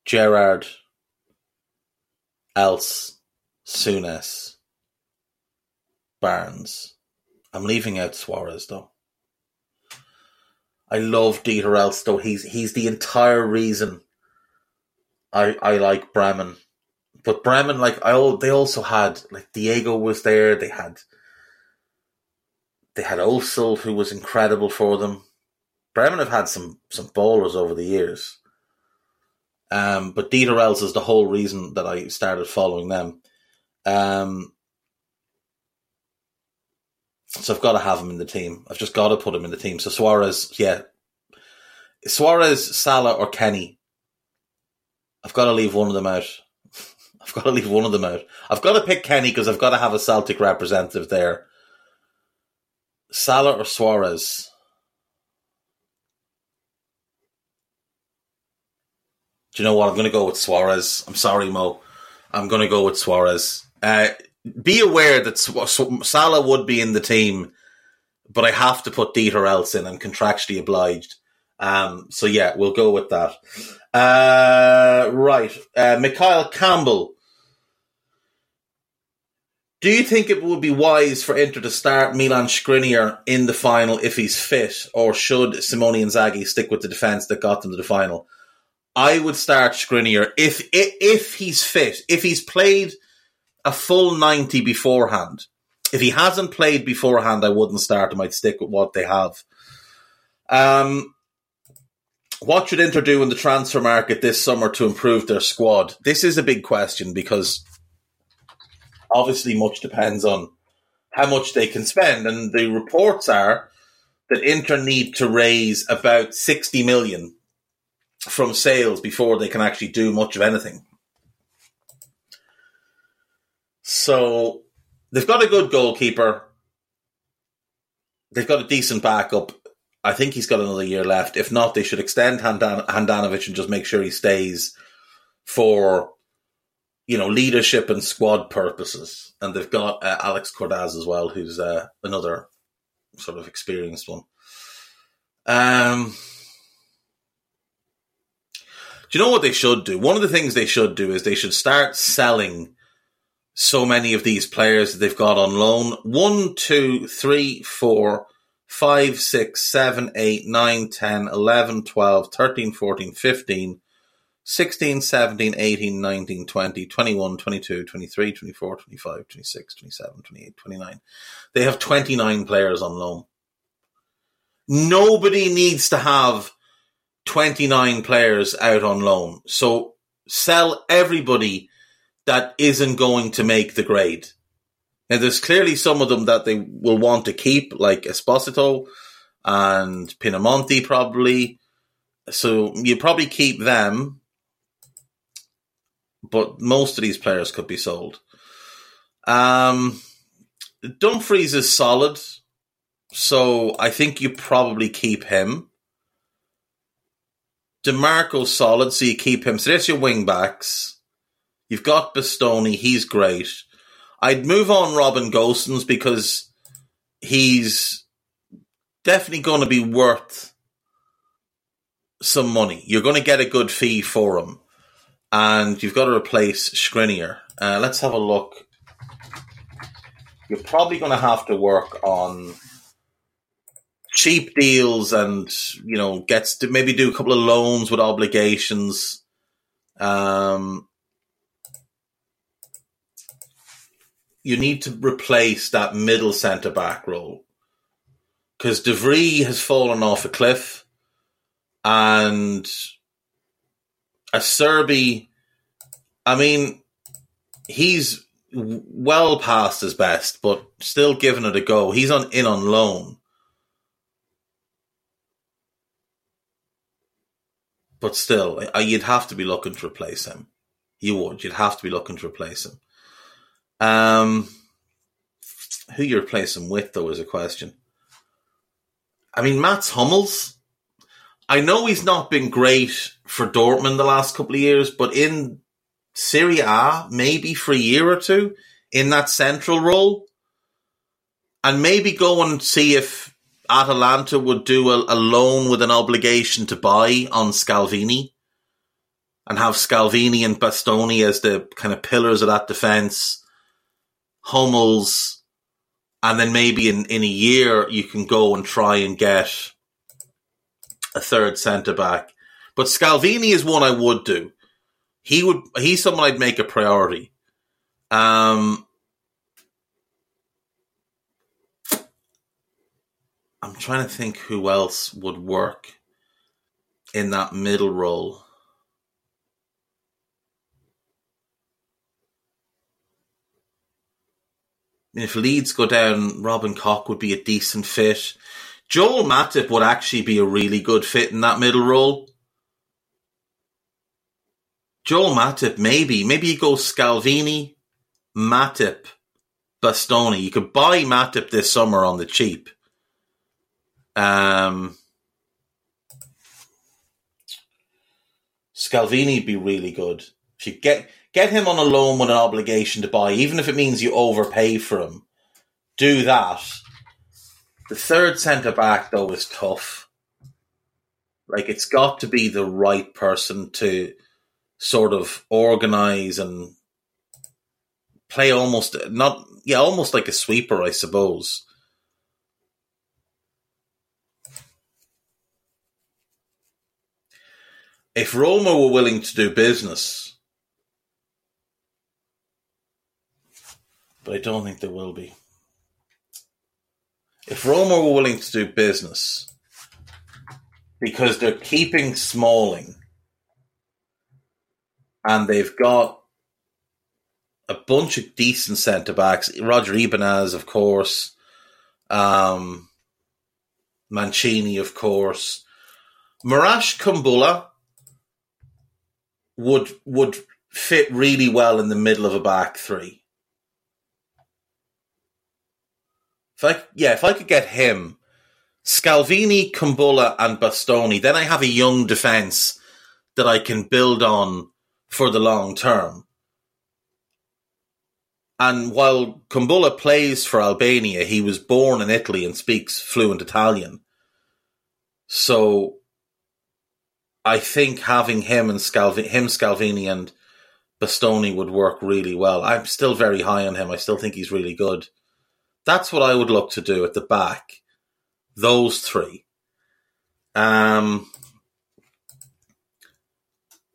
Gerrard, Eilts, Souness, Barnes. I'm leaving out Suarez though. I love Dieter Elstone. He's he's the entire reason I I like Bremen. But Bremen, like I they also had like Diego was there. They had they had Özil, who was incredible for them. Bremen have had some some ballers over the years. Um, but Dieter Eilts is the whole reason that I started following them. Um, so I've got to have him in the team. I've just got to put him in the team. So Suarez, yeah, Suarez, Salah, or Kenny. I've got to leave one of them out. I've got to leave one of them out. I've got to pick Kenny because I've got to have a Celtic representative there. Salah or Suarez? Do you know what? I'm going to go with Suarez. I'm sorry, Mo. I'm going to go with Suarez. Uh, be aware that Salah would be in the team, but I have to put Dieter Eilts in. I'm contractually obliged. Um, so yeah, we'll go with that. Uh, right. Uh, Mikhail Campbell. Do you think it would be wise for Inter to start Milan Skriniar in the final if he's fit, or should Simone Inzaghi stick with the defence that got them to the final? I would start Skriniar if, if if he's fit, if he's played a full ninety beforehand. If he hasn't played beforehand, I wouldn't start him. I'd stick with what they have. Um, what should Inter do in the transfer market this summer to improve their squad? This is a big question because obviously much depends on how much they can spend. And the reports are that Inter need to raise about 60 million from sales before they can actually do much of anything. So they've got a good goalkeeper. They've got a decent backup. I think he's got another year left. If not, they should extend Handan- Handanovic and just make sure he stays for, you know, leadership and squad purposes. And they've got uh, Alex Cordaz as well, who's uh, another sort of experienced one. Um, do you know what they should do? One of the things they should do is they should start selling so many of these players that they've got on loan. One, two, three, four, 5, 6, 7, 8, 9, 10, 11, 12, 13, 14, 15, 16, 17, 18, 19, 20, 21, 22, 23, 24, 25, 26, 27, 28, 29. They have 29 players on loan. Nobody needs to have 29 players out on loan. So sell everybody that isn't going to make the grade. Now, there's clearly some of them that they will want to keep, like Esposito and Pinamonti, probably. So you probably keep them, but most of these players could be sold. Um, Dumfries is solid, so I think you probably keep him. Dimarco's solid, so you keep him. So there's your wing backs. You've got Bastoni, he's great. I'd move on Robin Gosens because he's definitely going to be worth some money. You're going to get a good fee for him. And you've got to replace Skriniar. Uh, let's have a look. You're probably going to have to work on cheap deals and, you know, gets to maybe do a couple of loans with obligations. Um, you need to replace that middle centre back role because De Vrij has fallen off a cliff, and Acerbi, I mean, he's well past his best, but still giving it a go. He's on in on loan. But still, uh, you'd have to be looking to replace him. You would. You'd have to be looking to replace him. Um, who you replace him with, though, is a question. I mean, Mats Hummels. I know he's not been great for Dortmund the last couple of years, but in Serie A, maybe for a year or two in that central role, and maybe go and see if Atalanta would do a, a loan with an obligation to buy on Scalvini and have Scalvini and Bastoni as the kind of pillars of that defence Hummels, and then maybe in, in a year you can go and try and get a third centre back. But Scalvini is one I would do. He would he's someone I'd make a priority. Um I'm trying to think who else would work in that middle role. If Leeds go down, Robin Koch would be a decent fit. Joel Matip would actually be a really good fit in that middle role. Joel Matip, maybe. Maybe you go Scalvini, Matip, Bastoni. You could buy Matip this summer on the cheap. Um, Scalvini would be really good. If you get get him on a loan with an obligation to buy, even if it means you overpay for him, do that. The third centre back though is tough. Like it's got to be the right person to sort of organize and play almost not yeah almost like a sweeper, I suppose. If Roma were willing to do business, but I don't think there will be. If Roma were willing to do business, because they're keeping Smalling and they've got a bunch of decent centre backs. Roger Ibanez, of course, um, Mancini, of course, Marash Kumbulla would would fit really well in the middle of a back three. If I yeah, if I could get him, Scalvini, Kumbulla, and Bastoni, then I have a young defence that I can build on for the long term. And while Kumbulla plays for Albania, he was born in Italy and speaks fluent Italian. So I think having him and Scalvini, him, Scalvini, and Bastoni would work really well. I'm still very high on him. I still think he's really good. That's what I would look to do at the back. Those three. Um,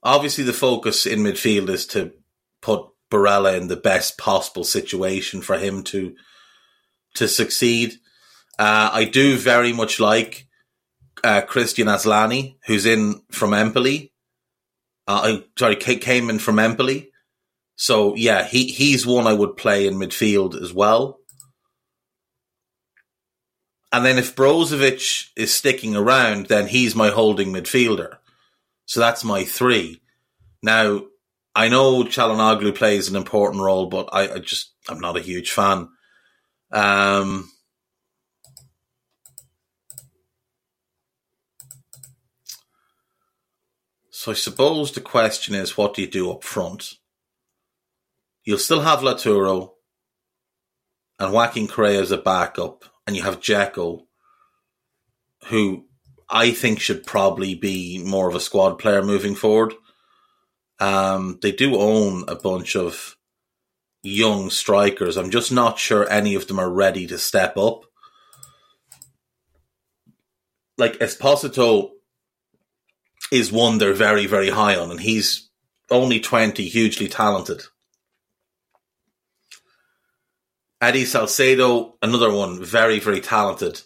obviously, the focus in midfield is to put Barella in the best possible situation for him to to succeed. Uh, I do very much like uh, Kristjan Asllani, who's in from Empoli. Uh, sorry, came in from Empoli. So yeah, he he's one I would play in midfield as well. And then if Brozovic is sticking around, then he's my holding midfielder. So that's my three. Now, I know Calhanoglu plays an important role, but I, I just I'm not a huge fan. Um, So I suppose the question is, what do you do up front? You'll still have Lautaro and Joaquin Correa as a backup, and you have Dzeko, who I think should probably be more of a squad player moving forward. Um, they do own a bunch of young strikers. I'm just not sure any of them are ready to step up. Like Esposito is one they're very, very high on, and he's only 20, hugely talented. Eddie Salcedo, another one, very, very talented.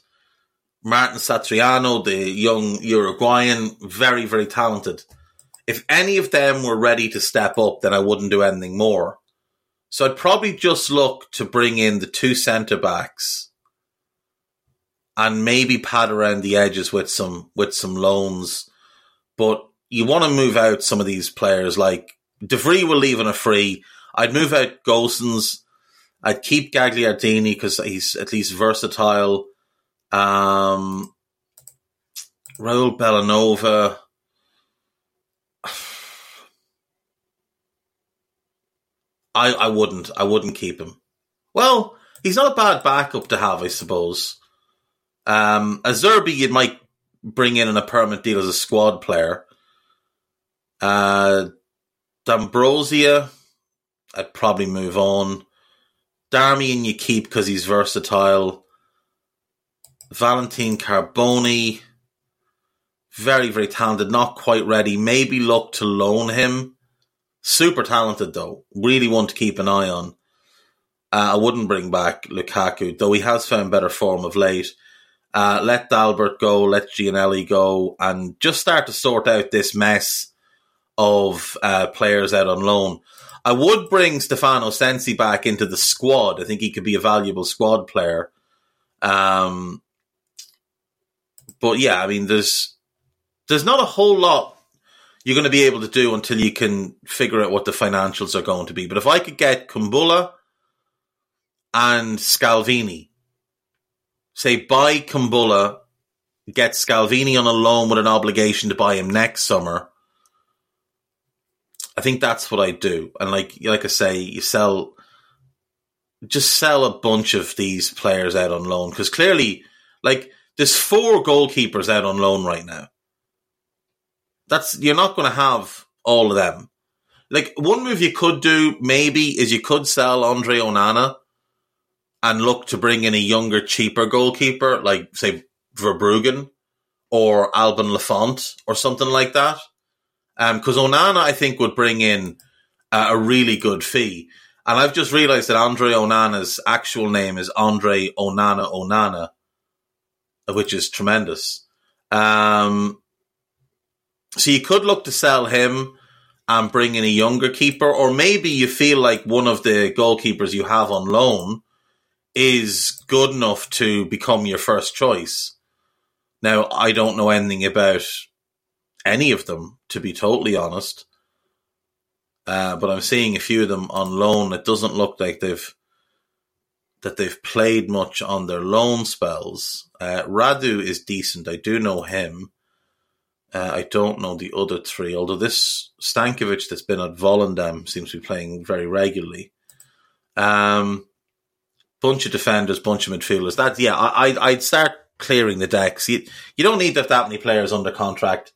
Martin Satriano, the young Uruguayan, very, very talented. If any of them were ready to step up, then I wouldn't do anything more. So I'd probably just look to bring in the two centre backs and maybe pad around the edges with some with some loans but you want to move out some of these players. Like De will leave on a free. I'd move out Gosens. I'd keep Gagliardini because he's at least versatile. Um, Raul Bellanova. I, I wouldn't. I wouldn't keep him. Well, he's not a bad backup to have, I suppose. Um, Acerbi, you might bring in on a permanent deal as a squad player. Uh, D'Ambrosio, I'd probably move on. Darmian you keep because he's versatile. Valentin Carboni, very, very talented, not quite ready. Maybe look to loan him. Super talented though. Really want to keep an eye on. Uh, I wouldn't bring back Lukaku, though he has found better form of late. Uh, let Dalbert go, let Gianelli go, and just start to sort out this mess of uh, players out on loan. I would bring Stefano Sensi back into the squad. I think he could be a valuable squad player. Um, but yeah, I mean, there's there's not a whole lot you're going to be able to do until you can figure out what the financials are going to be. But if I could get Kumbulla and Scalvini, say buy Kumbulla, get Scalvini on a loan with an obligation to buy him next summer. I think that's what I do. And like like I say, you sell just sell a bunch of these players out on loan because clearly, like there's four goalkeepers out on loan right now. That's you're not going to have all of them. Like one move you could do maybe is you could sell Andre Onana and look to bring in a younger, cheaper goalkeeper, like say Verbruggen or Alban Lafont or something like that. Because um, Onana, I think, would bring in uh, a really good fee. And I've just realized that Andre Onana's actual name is Andre Onana Onana, which is tremendous. Um, so you could look to sell him and bring in a younger keeper, or maybe you feel like one of the goalkeepers you have on loan is good enough to become your first choice. Now, I don't know anything about any of them, to be totally honest. Uh, but I'm seeing a few of them on loan. It doesn't look like they've that they've played much on their loan spells. Uh, Radu is decent. I do know him. Uh, I don't know the other three, although this Stankovic that's been at Volendam seems to be playing very regularly. Um, bunch of defenders, bunch of midfielders. That yeah, I, I'd start clearing the decks. You, you don't need to have that many players under contract,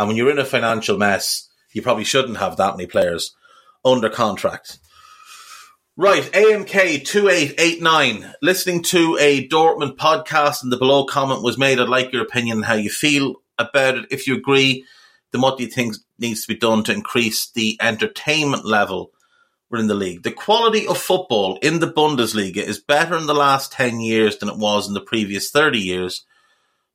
and when you're in a financial mess, you probably shouldn't have that many players under contract. Right, AMK two eight eight nine. Listening to a Dortmund podcast, and the below comment was made. I'd like your opinion, how you feel about it. If you agree, then what do you think needs to be done to increase the entertainment level within the league? The quality of football in the Bundesliga is better in the last ten years than it was in the previous thirty years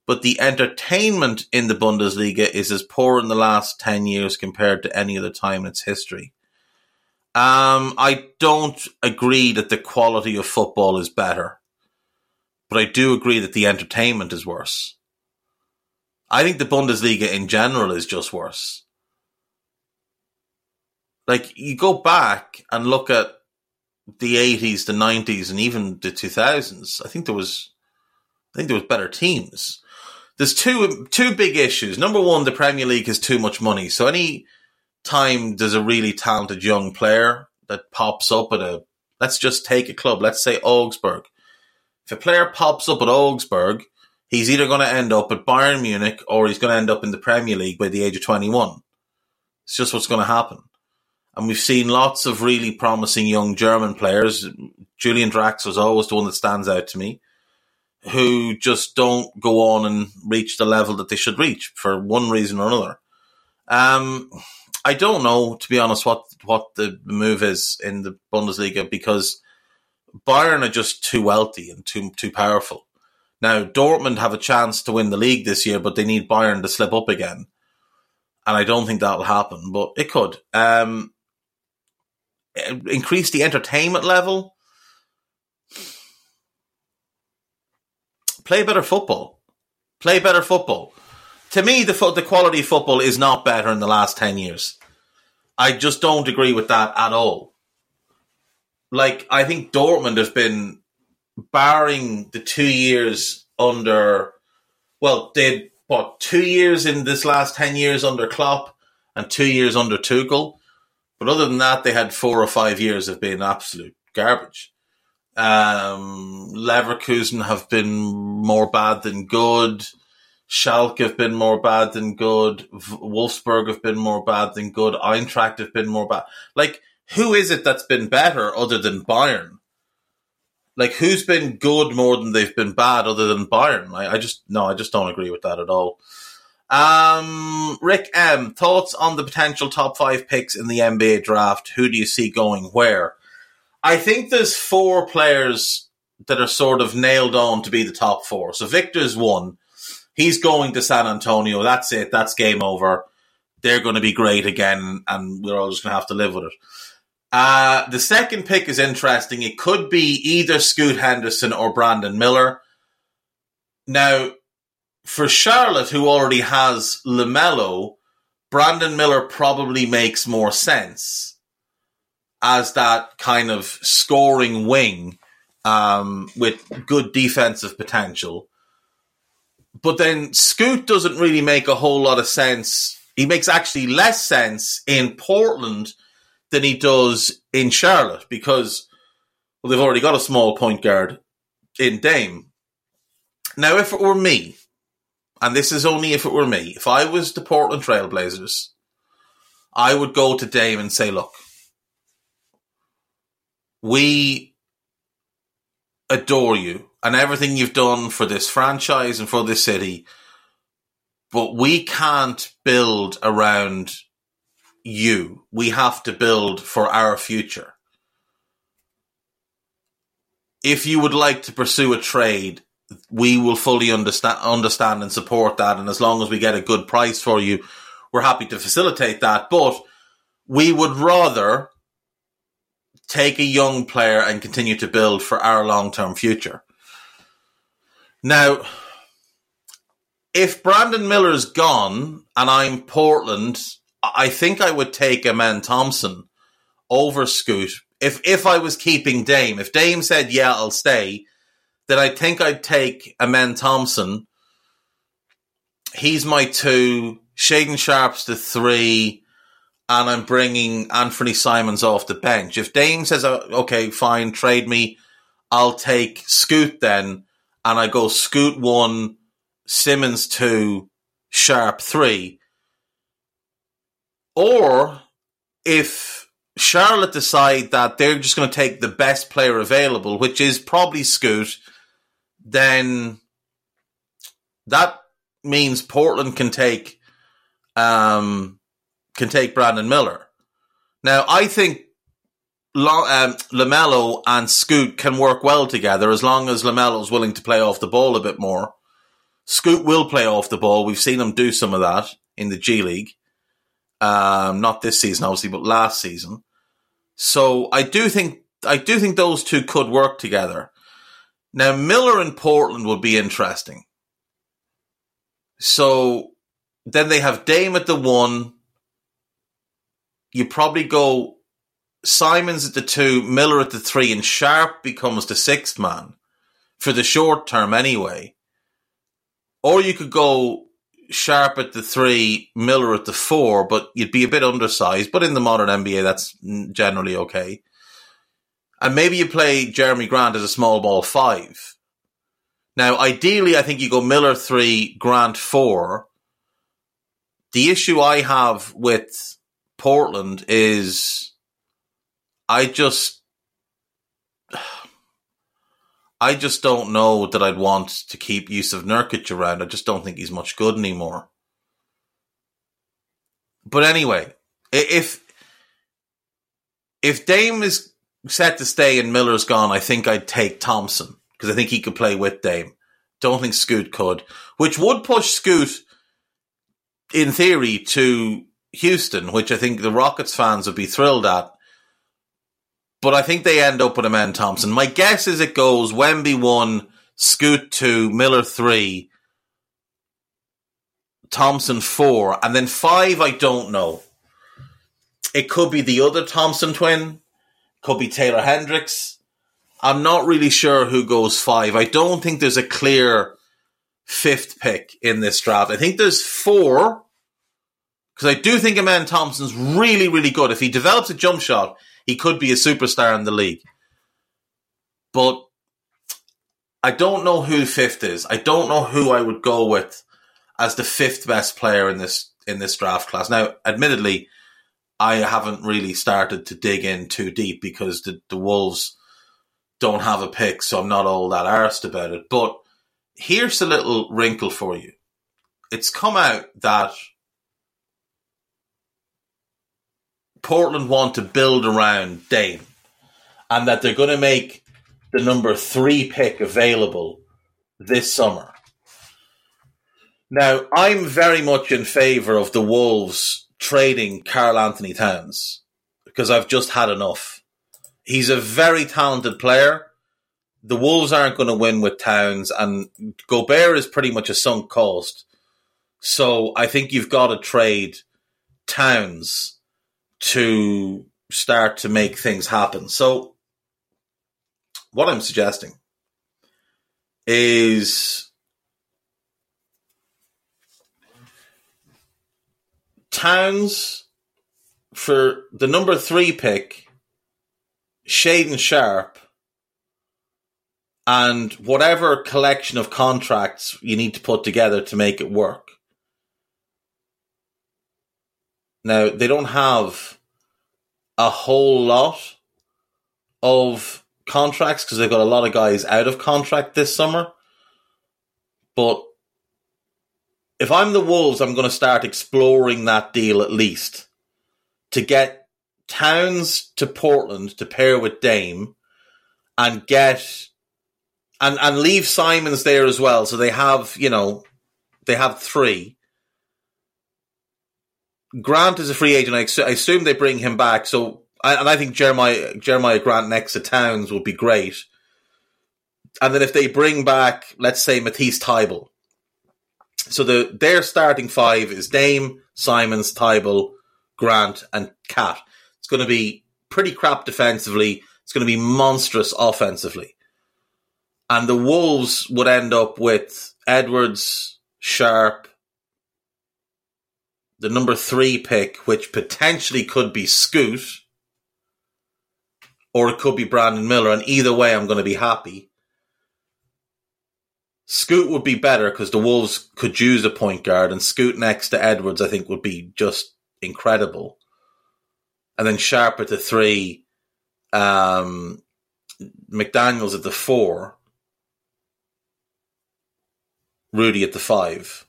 but the entertainment in the Bundesliga is as poor in the last 10 years compared to any other time in its history. Um, I don't agree that the quality of football is better, but I do agree that the entertainment is worse. I think the Bundesliga in general is just worse. Like, you go back and look at the 80s, the 90s, and even the 2000s, I think there was, I think there was better teams there's two two big issues. Number one, the Premier League has too much money. So any time there's a really talented young player that pops up at a let's just take a club, let's say Augsburg. If a player pops up at Augsburg, he's either going to end up at Bayern Munich or he's going to end up in the Premier League by the age of 21. It's just what's going to happen. And we've seen lots of really promising young German players. Julian Draxler was always the one that stands out to me who just don't go on and reach the level that they should reach for one reason or another. Um, I don't know, to be honest, what what the move is in the Bundesliga because Bayern are just too wealthy and too too powerful. Now Dortmund have a chance to win the league this year, but they need Bayern to slip up again, and I don't think that'll happen. But it could. Um, increase the entertainment level play better football. Play better football. To me, the the quality of football is not better in the last ten years. I just don't agree with that at all. Like I think Dortmund have been, barring the two years under, well, they what two years in this last ten years under Klopp and two years under Tuchel. But other than that, they had four or five years of being absolute garbage. Um, Leverkusen have been more bad than good. Schalke have been more bad than good. Wolfsburg have been more bad than good. Eintracht have been more bad. Like, who is it that's been better other than Bayern? Like, who's been good more than they've been bad other than Bayern? I, I just, no, I just don't agree with that at all. Um, Rick M, thoughts on the potential top five picks in the NBA draft? Who do you see going where? I think there's four players that are sort of nailed on to be the top four. So Victor's one. He's going to San Antonio. That's it. That's game over. They're going to be great again, and we're all just going to have to live with it. Uh, the second pick is interesting. It could be either Scoot Henderson or Brandon Miller. Now, for Charlotte, who already has LaMelo, Brandon Miller probably makes more sense as that kind of scoring wing um, with good defensive potential. But then Scoot doesn't really make a whole lot of sense. He makes actually less sense in Portland than he does in Charlotte because well, they've already got a small point guard in Dame. Now, if it were me, and this is only if it were me, if I was the Portland Trailblazers, I would go to Dame and say, look, we adore you and everything you've done for this franchise and for this city, but we can't build around you. We have to build for our future. If you would like to pursue a trade, we will fully understand understand and support that. And as long as we get a good price for you, we're happy to facilitate that. But we would rather take a young player and continue to build for our long term future. Now, if Brandon Miller's gone and I'm Portland, I think I would take Amen Thompson over Scoot. If if I was keeping Dame, if Dame said, yeah, I'll stay, then I think I'd take Amen Thompson. He's my two. Shaedon Sharpe's the three. And I'm bringing Anthony Simons off the bench. If Dame says, uh, okay, fine, trade me, I'll take Scoot then. And I go Scoot one, Simons two, Sharpe three. Or if Charlotte decide that they're just going to take the best player available, which is probably Scoot, then that means Portland can take um, can take Brandon Miller. Now, I think um, Lamelo and Scoot can work well together as long as Lamelo is willing to play off the ball a bit more. Scoot will play off the ball. We've seen him do some of that in the G League. Um, not this season, obviously, but last season. So I do think I do think those two could work together. Now, Miller in Portland will be interesting. So then they have Dame at the one. You probably go Simons at the two, Miller at the three, and Sharpe becomes the sixth man for the short term anyway. Or you could go Sharpe at the three, Miller at the four, but you'd be a bit undersized. But in the modern NBA, that's generally okay. And maybe you play Jerami Grant as a small ball five. Now, ideally, I think you go Miller three, Grant four. The issue I have with Portland is I just I just don't know that I'd want to keep Jusuf Nurkic around. I just don't think he's much good anymore. But anyway, if if Dame is set to stay and Miller's gone, I think I'd take Thompson because I think he could play with Dame. Don't think Scoot could, which would push Scoot in theory to Houston, which I think the Rockets fans would be thrilled at. But I think they end up with Amen Thompson. My guess is it goes Wemby one, Scoot two, Miller three, Thompson four, and then five. I don't know. It could be the other Thompson twin could be Taylor Hendricks. I'm not really sure who goes five. I don't think there's a clear fifth pick in this draft. I think there's four because I do think Amen Thompson's really, really good. If he develops a jump shot, he could be a superstar in the league. But I don't know who fifth is. I don't know who I would go with as the fifth best player in this in this draft class. Now, admittedly, I haven't really started to dig in too deep because the, the Wolves don't have a pick, so I'm not all that arsed about it. But here's a little wrinkle for you. It's come out that Portland want to build around Dame and that they're going to make the number three pick available this summer. Now, I'm very much in favor of the Wolves trading Karl-Anthony Towns because I've just had enough. He's a very talented player. the Wolves aren't going to win with Towns, and Gobert is pretty much a sunk cost. So I think you've got to trade Towns to start to make things happen. So what I'm suggesting is Towns for the number three pick, Shaedon Sharpe, and whatever collection of contracts you need to put together to make it work. Now, they don't have a whole lot of contracts because they've got a lot of guys out of contract this summer. But if I'm the Wolves, I'm going to start exploring that deal at least to get Towns to Portland to pair with Dame and get and and leave Simons there as well. So they have you know they have three. Grant is a free agent. I, assume they bring him back. So and I think Jeremiah Jeremiah Grant next to Towns would be great. And then if they bring back, let's say Matisse Thybulle, so the their starting five is Dame, Simons, Thybulle, Grant, and Cat. It's going to be pretty crap defensively. It's going to be monstrous offensively. And the Wolves would end up with Edwards, Sharpe, the number three pick, which potentially could be Scoot, or it could be Brandon Miller. And either way, I'm going to be happy. Scoot would be better because the Wolves could use a point guard, and Scoot next to Edwards, I think, would be just incredible. And then Sharpe at the three, um, McDaniels at the four, Rudy at the five.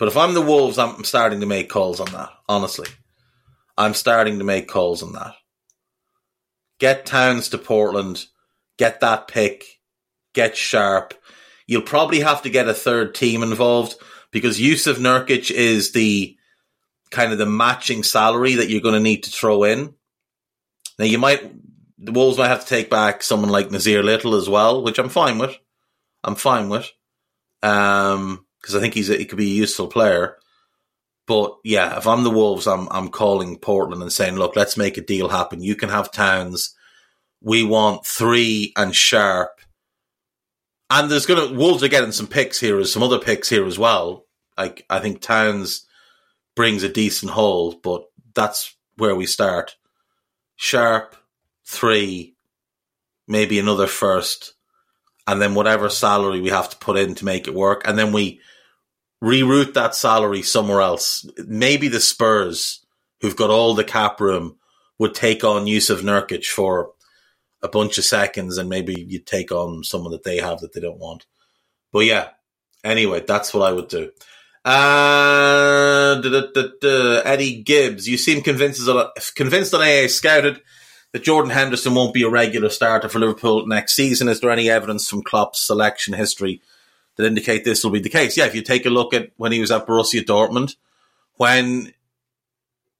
But if I'm the Wolves, I'm starting to make calls on that, honestly. I'm starting to make calls on that. Get Towns to Portland, get that pick, get Sharpe. You'll probably have to get a third team involved because Jusuf Nurkic is the kind of the matching salary that you're going to need to throw in. Now you might, the Wolves might have to take back someone like Nassir Little as well, which I'm fine with. I'm fine with, um, because I think he's a, he could be a useful player. But yeah, if I'm the Wolves, I'm I'm calling Portland and saying, look, let's make a deal happen. You can have Towns. We want three and Sharpe. And there's gonna Wolves are getting some picks here, as some other picks here as well. Like I think Towns brings a decent haul, but that's where we start. Sharpe, three, maybe another first, and then whatever salary we have to put in to make it work, and then we reroute that salary somewhere else. Maybe the Spurs, who've got all the cap room, would take on Jusuf Nurkic for a bunch of seconds, and maybe you'd take on someone that they have that they don't want. But yeah, anyway, that's what I would do. Uh, Eddie Gibbs, you seem convinced, convinced on AA Scouted that Jordan Henderson won't be a regular starter for Liverpool next season. Is there any evidence from Klopp's selection history that indicate this will be the case? Yeah, if you take a look at when he was at Borussia Dortmund, when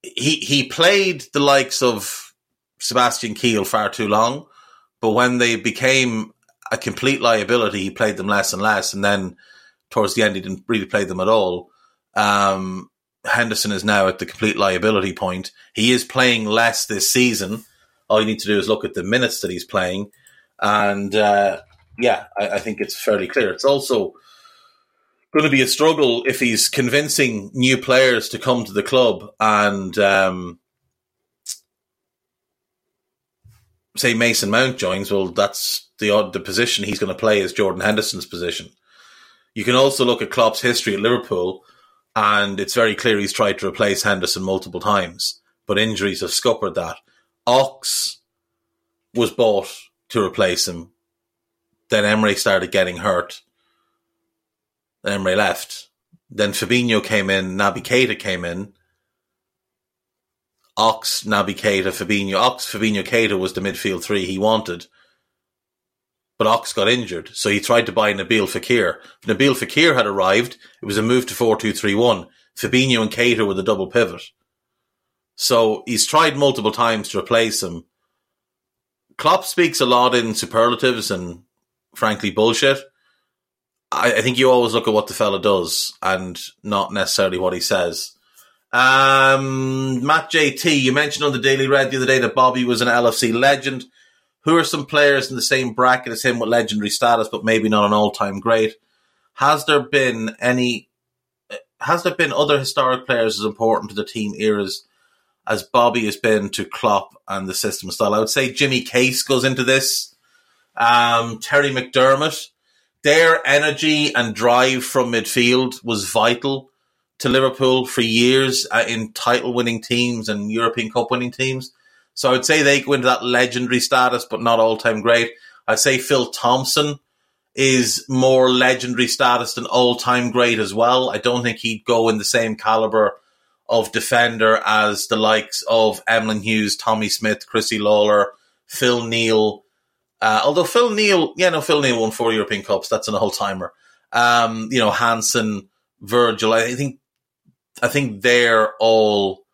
he he played the likes of Sebastian Kehl far too long, but when they became a complete liability, he played them less and less, and then towards the end, he didn't really play them at all. Um, Henderson is now at the complete liability point. He is playing less this season. All you need to do is look at the minutes that he's playing. And uh, yeah, I, I, think it's fairly clear. It's also going to be a struggle if he's convincing new players to come to the club and um, say Mason Mount joins. Well, that's the the position he's going to play is Jordan Henderson's position. You can also look at Klopp's history at Liverpool, and it's very clear he's tried to replace Henderson multiple times, but injuries have scuppered that. Ox was bought to replace him. Then Emre started getting hurt. Emre left. Then Fabinho came in, Naby Keita came in. Ox, Naby Keita, Fabinho. Ox, Fabinho, Keita was the midfield three he wanted but Ox got injured, so he tried to buy Nabil Fekir. Nabil Fekir had arrived. It was a move to 4-2-3-1. Fabinho and Keita were the double pivot. So he's tried multiple times to replace him. Klopp speaks a lot in superlatives and frankly bullshit. I, I think you always look at what the fella does and not necessarily what he says. Um, Matt JT, you mentioned on the Daily Red the other day that Bobby was an LFC legend. Who are some players in the same bracket as him with legendary status, but maybe not an all-time great? Has there been any? Has there been other historic players as important to the team eras as Bobby has been to Klopp and the system style? I would say Jimmy Case goes into this. Um, Terry McDermott, their energy and drive from midfield was vital to Liverpool for years uh, in title winning teams and European Cup winning teams. So I would say they go into that legendary status, but not all time great. I'd say Phil Thompson is more legendary status than all time great as well. I don't think he'd go in the same caliber of defender as the likes of Emlyn Hughes, Tommy Smith, Chrissy Lawler, Phil Neal. Uh, although Phil Neal, yeah, no, Phil Neal won four European Cups. That's an all timer. Um, you know, Hansen, Virgil. I think, I think they're all,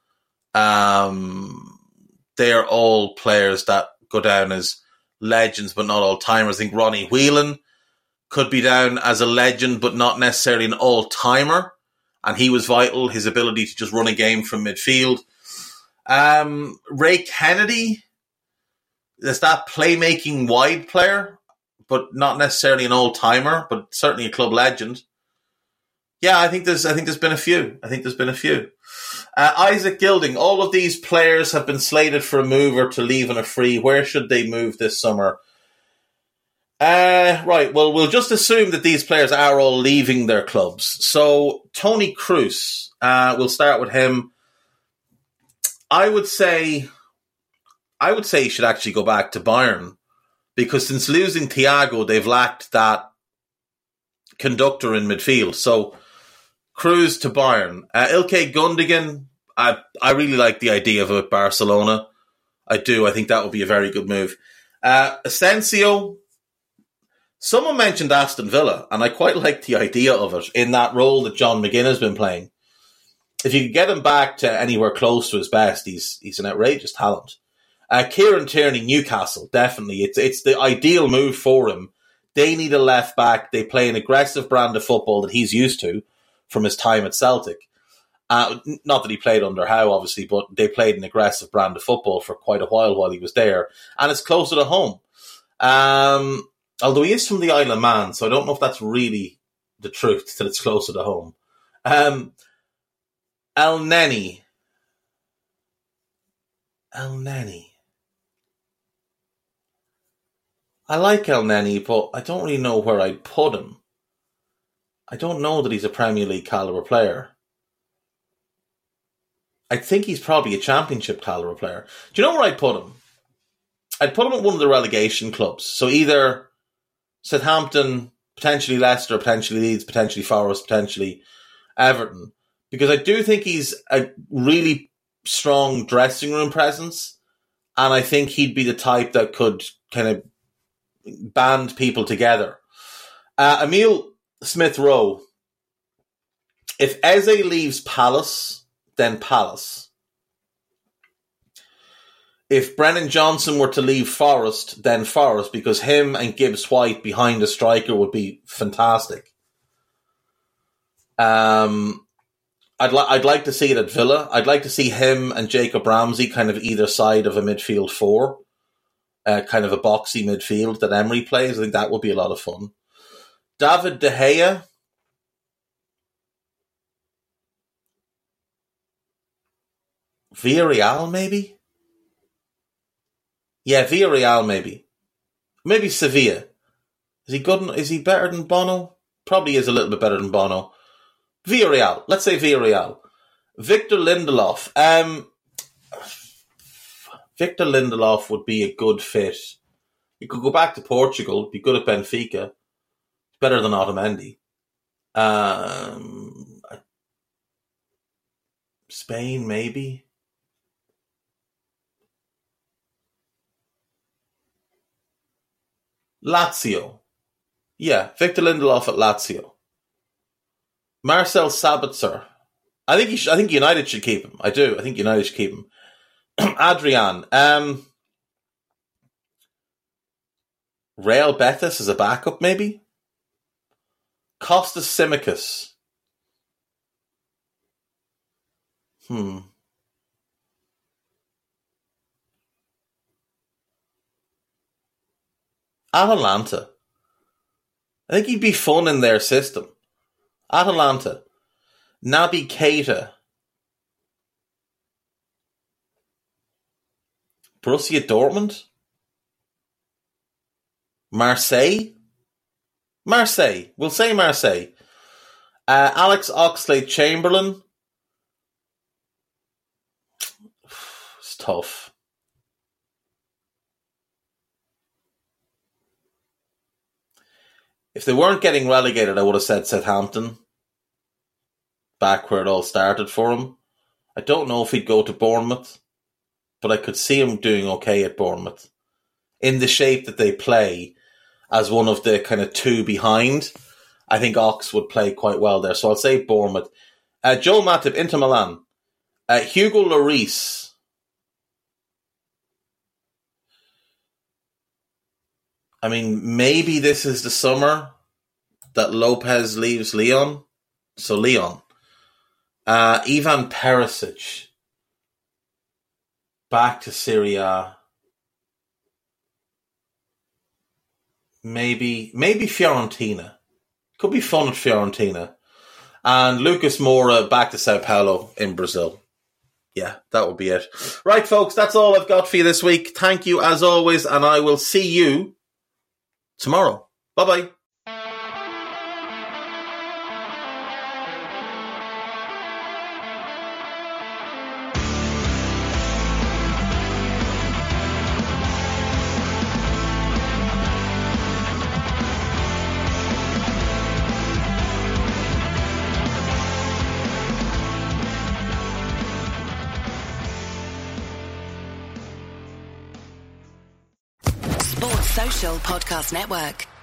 um, they're all players that go down as legends, but not all timers. I think Ronnie Whelan could be down as a legend, but not necessarily an all timer. And he was vital, his ability to just run a game from midfield. Um, Ray Kennedy, there's that playmaking wide player, but not necessarily an all timer, but certainly a club legend. Yeah, I think there's I think there's been a few. I think there's been a few. Uh, Isaac Gilding, all of these players have been slated for a move or to leave on a free. Where should they move this summer? Uh, right. Well, we'll just assume that these players are all leaving their clubs. So Toni Kroos. uh, we'll start with him. I would say, I would say he should actually go back to Bayern because since losing Thiago, they've lacked that conductor in midfield. So Kroos to Bayern. Uh, Ilkay Gundogan, I I really like the idea of it Barcelona. I do. I think that would be a very good move. Uh, Asensio, someone mentioned Aston Villa, and I quite like the idea of it in that role that John McGinn has been playing. If you could get him back to anywhere close to his best, he's he's an outrageous talent. Uh, Kieran Tierney, Newcastle, definitely. It's it's the ideal move for him. They need a left back. They play an aggressive brand of football that he's used to from his time at Celtic. Uh, not that he played under Howe, obviously, but they played an aggressive brand of football for quite a while while he was there, and it's closer to home. Um, although he is from the Isle of Man, so I don't know if that's really the truth that it's closer to home. Um, Elneny. El Neni. I like Elneny, but I don't really know where I'd put him. I don't know that he's a Premier League caliber player. I think he's probably a Championship caliber player. Do you know where I'd put him? I'd put him at one of the relegation clubs. So either Southampton, potentially Leicester, potentially Leeds, potentially Forest, potentially Everton. Because I do think he's a really strong dressing room presence. And I think he'd be the type that could kind of band people together. Uh, Emile Smith Rowe. If Eze leaves Palace, then Palace. If Brennan Johnson were to leave Forest, then Forest, because him and Gibbs White behind a striker would be fantastic. Um, I'd like I'd like to see it at Villa. I'd like to see him and Jacob Ramsey kind of either side of a midfield four, uh, kind of a boxy midfield that Emery plays. I think that would be a lot of fun. David De Gea. Villarreal, maybe? Yeah, Villarreal, maybe. Maybe Sevilla. Is he good? Is he better than Bono? Probably is a little bit better than Bono. Villarreal. Let's say Villarreal. Victor Lindelof. Um, Victor Lindelof would be a good fit. He could go back to Portugal, be good at Benfica better than Otamendi. Um, Spain, maybe. Lazio. Yeah, Victor Lindelof at Lazio. Marcel Sabitzer. I think he should, I think United should keep him. I do. I think United should keep him. Adrian. Um, Real Betis as a backup, maybe. Costas Tsimikas. Hmm. Atalanta. I think he'd be fun in their system. Atalanta. Naby Keita. Borussia Dortmund. Marseille. Marseille. We'll say Marseille. Uh, Alex Oxlade Chamberlain. It's tough. If they weren't getting relegated, I would have said Southampton. Back where it all started for him. I don't know if he'd go to Bournemouth, but I could see him doing okay at Bournemouth. In the shape that they play as one of the kind of two behind, I think Ox would play quite well there. So I'll say Bournemouth. Uh, Joel Matip, Inter Milan. Uh, Hugo Lloris. I mean, maybe this is the summer that Lopes leaves Lyon. So Lyon. Uh, Ivan Perisic. Back to Serie A. Maybe, maybe Fiorentina. Could be fun at Fiorentina. And Lucas Moura back to Sao Paulo in Brazil. Yeah, that would be it. Right, folks, that's all I've got for you this week. Thank you as always, and I will see you tomorrow. Bye bye. Podcast Network.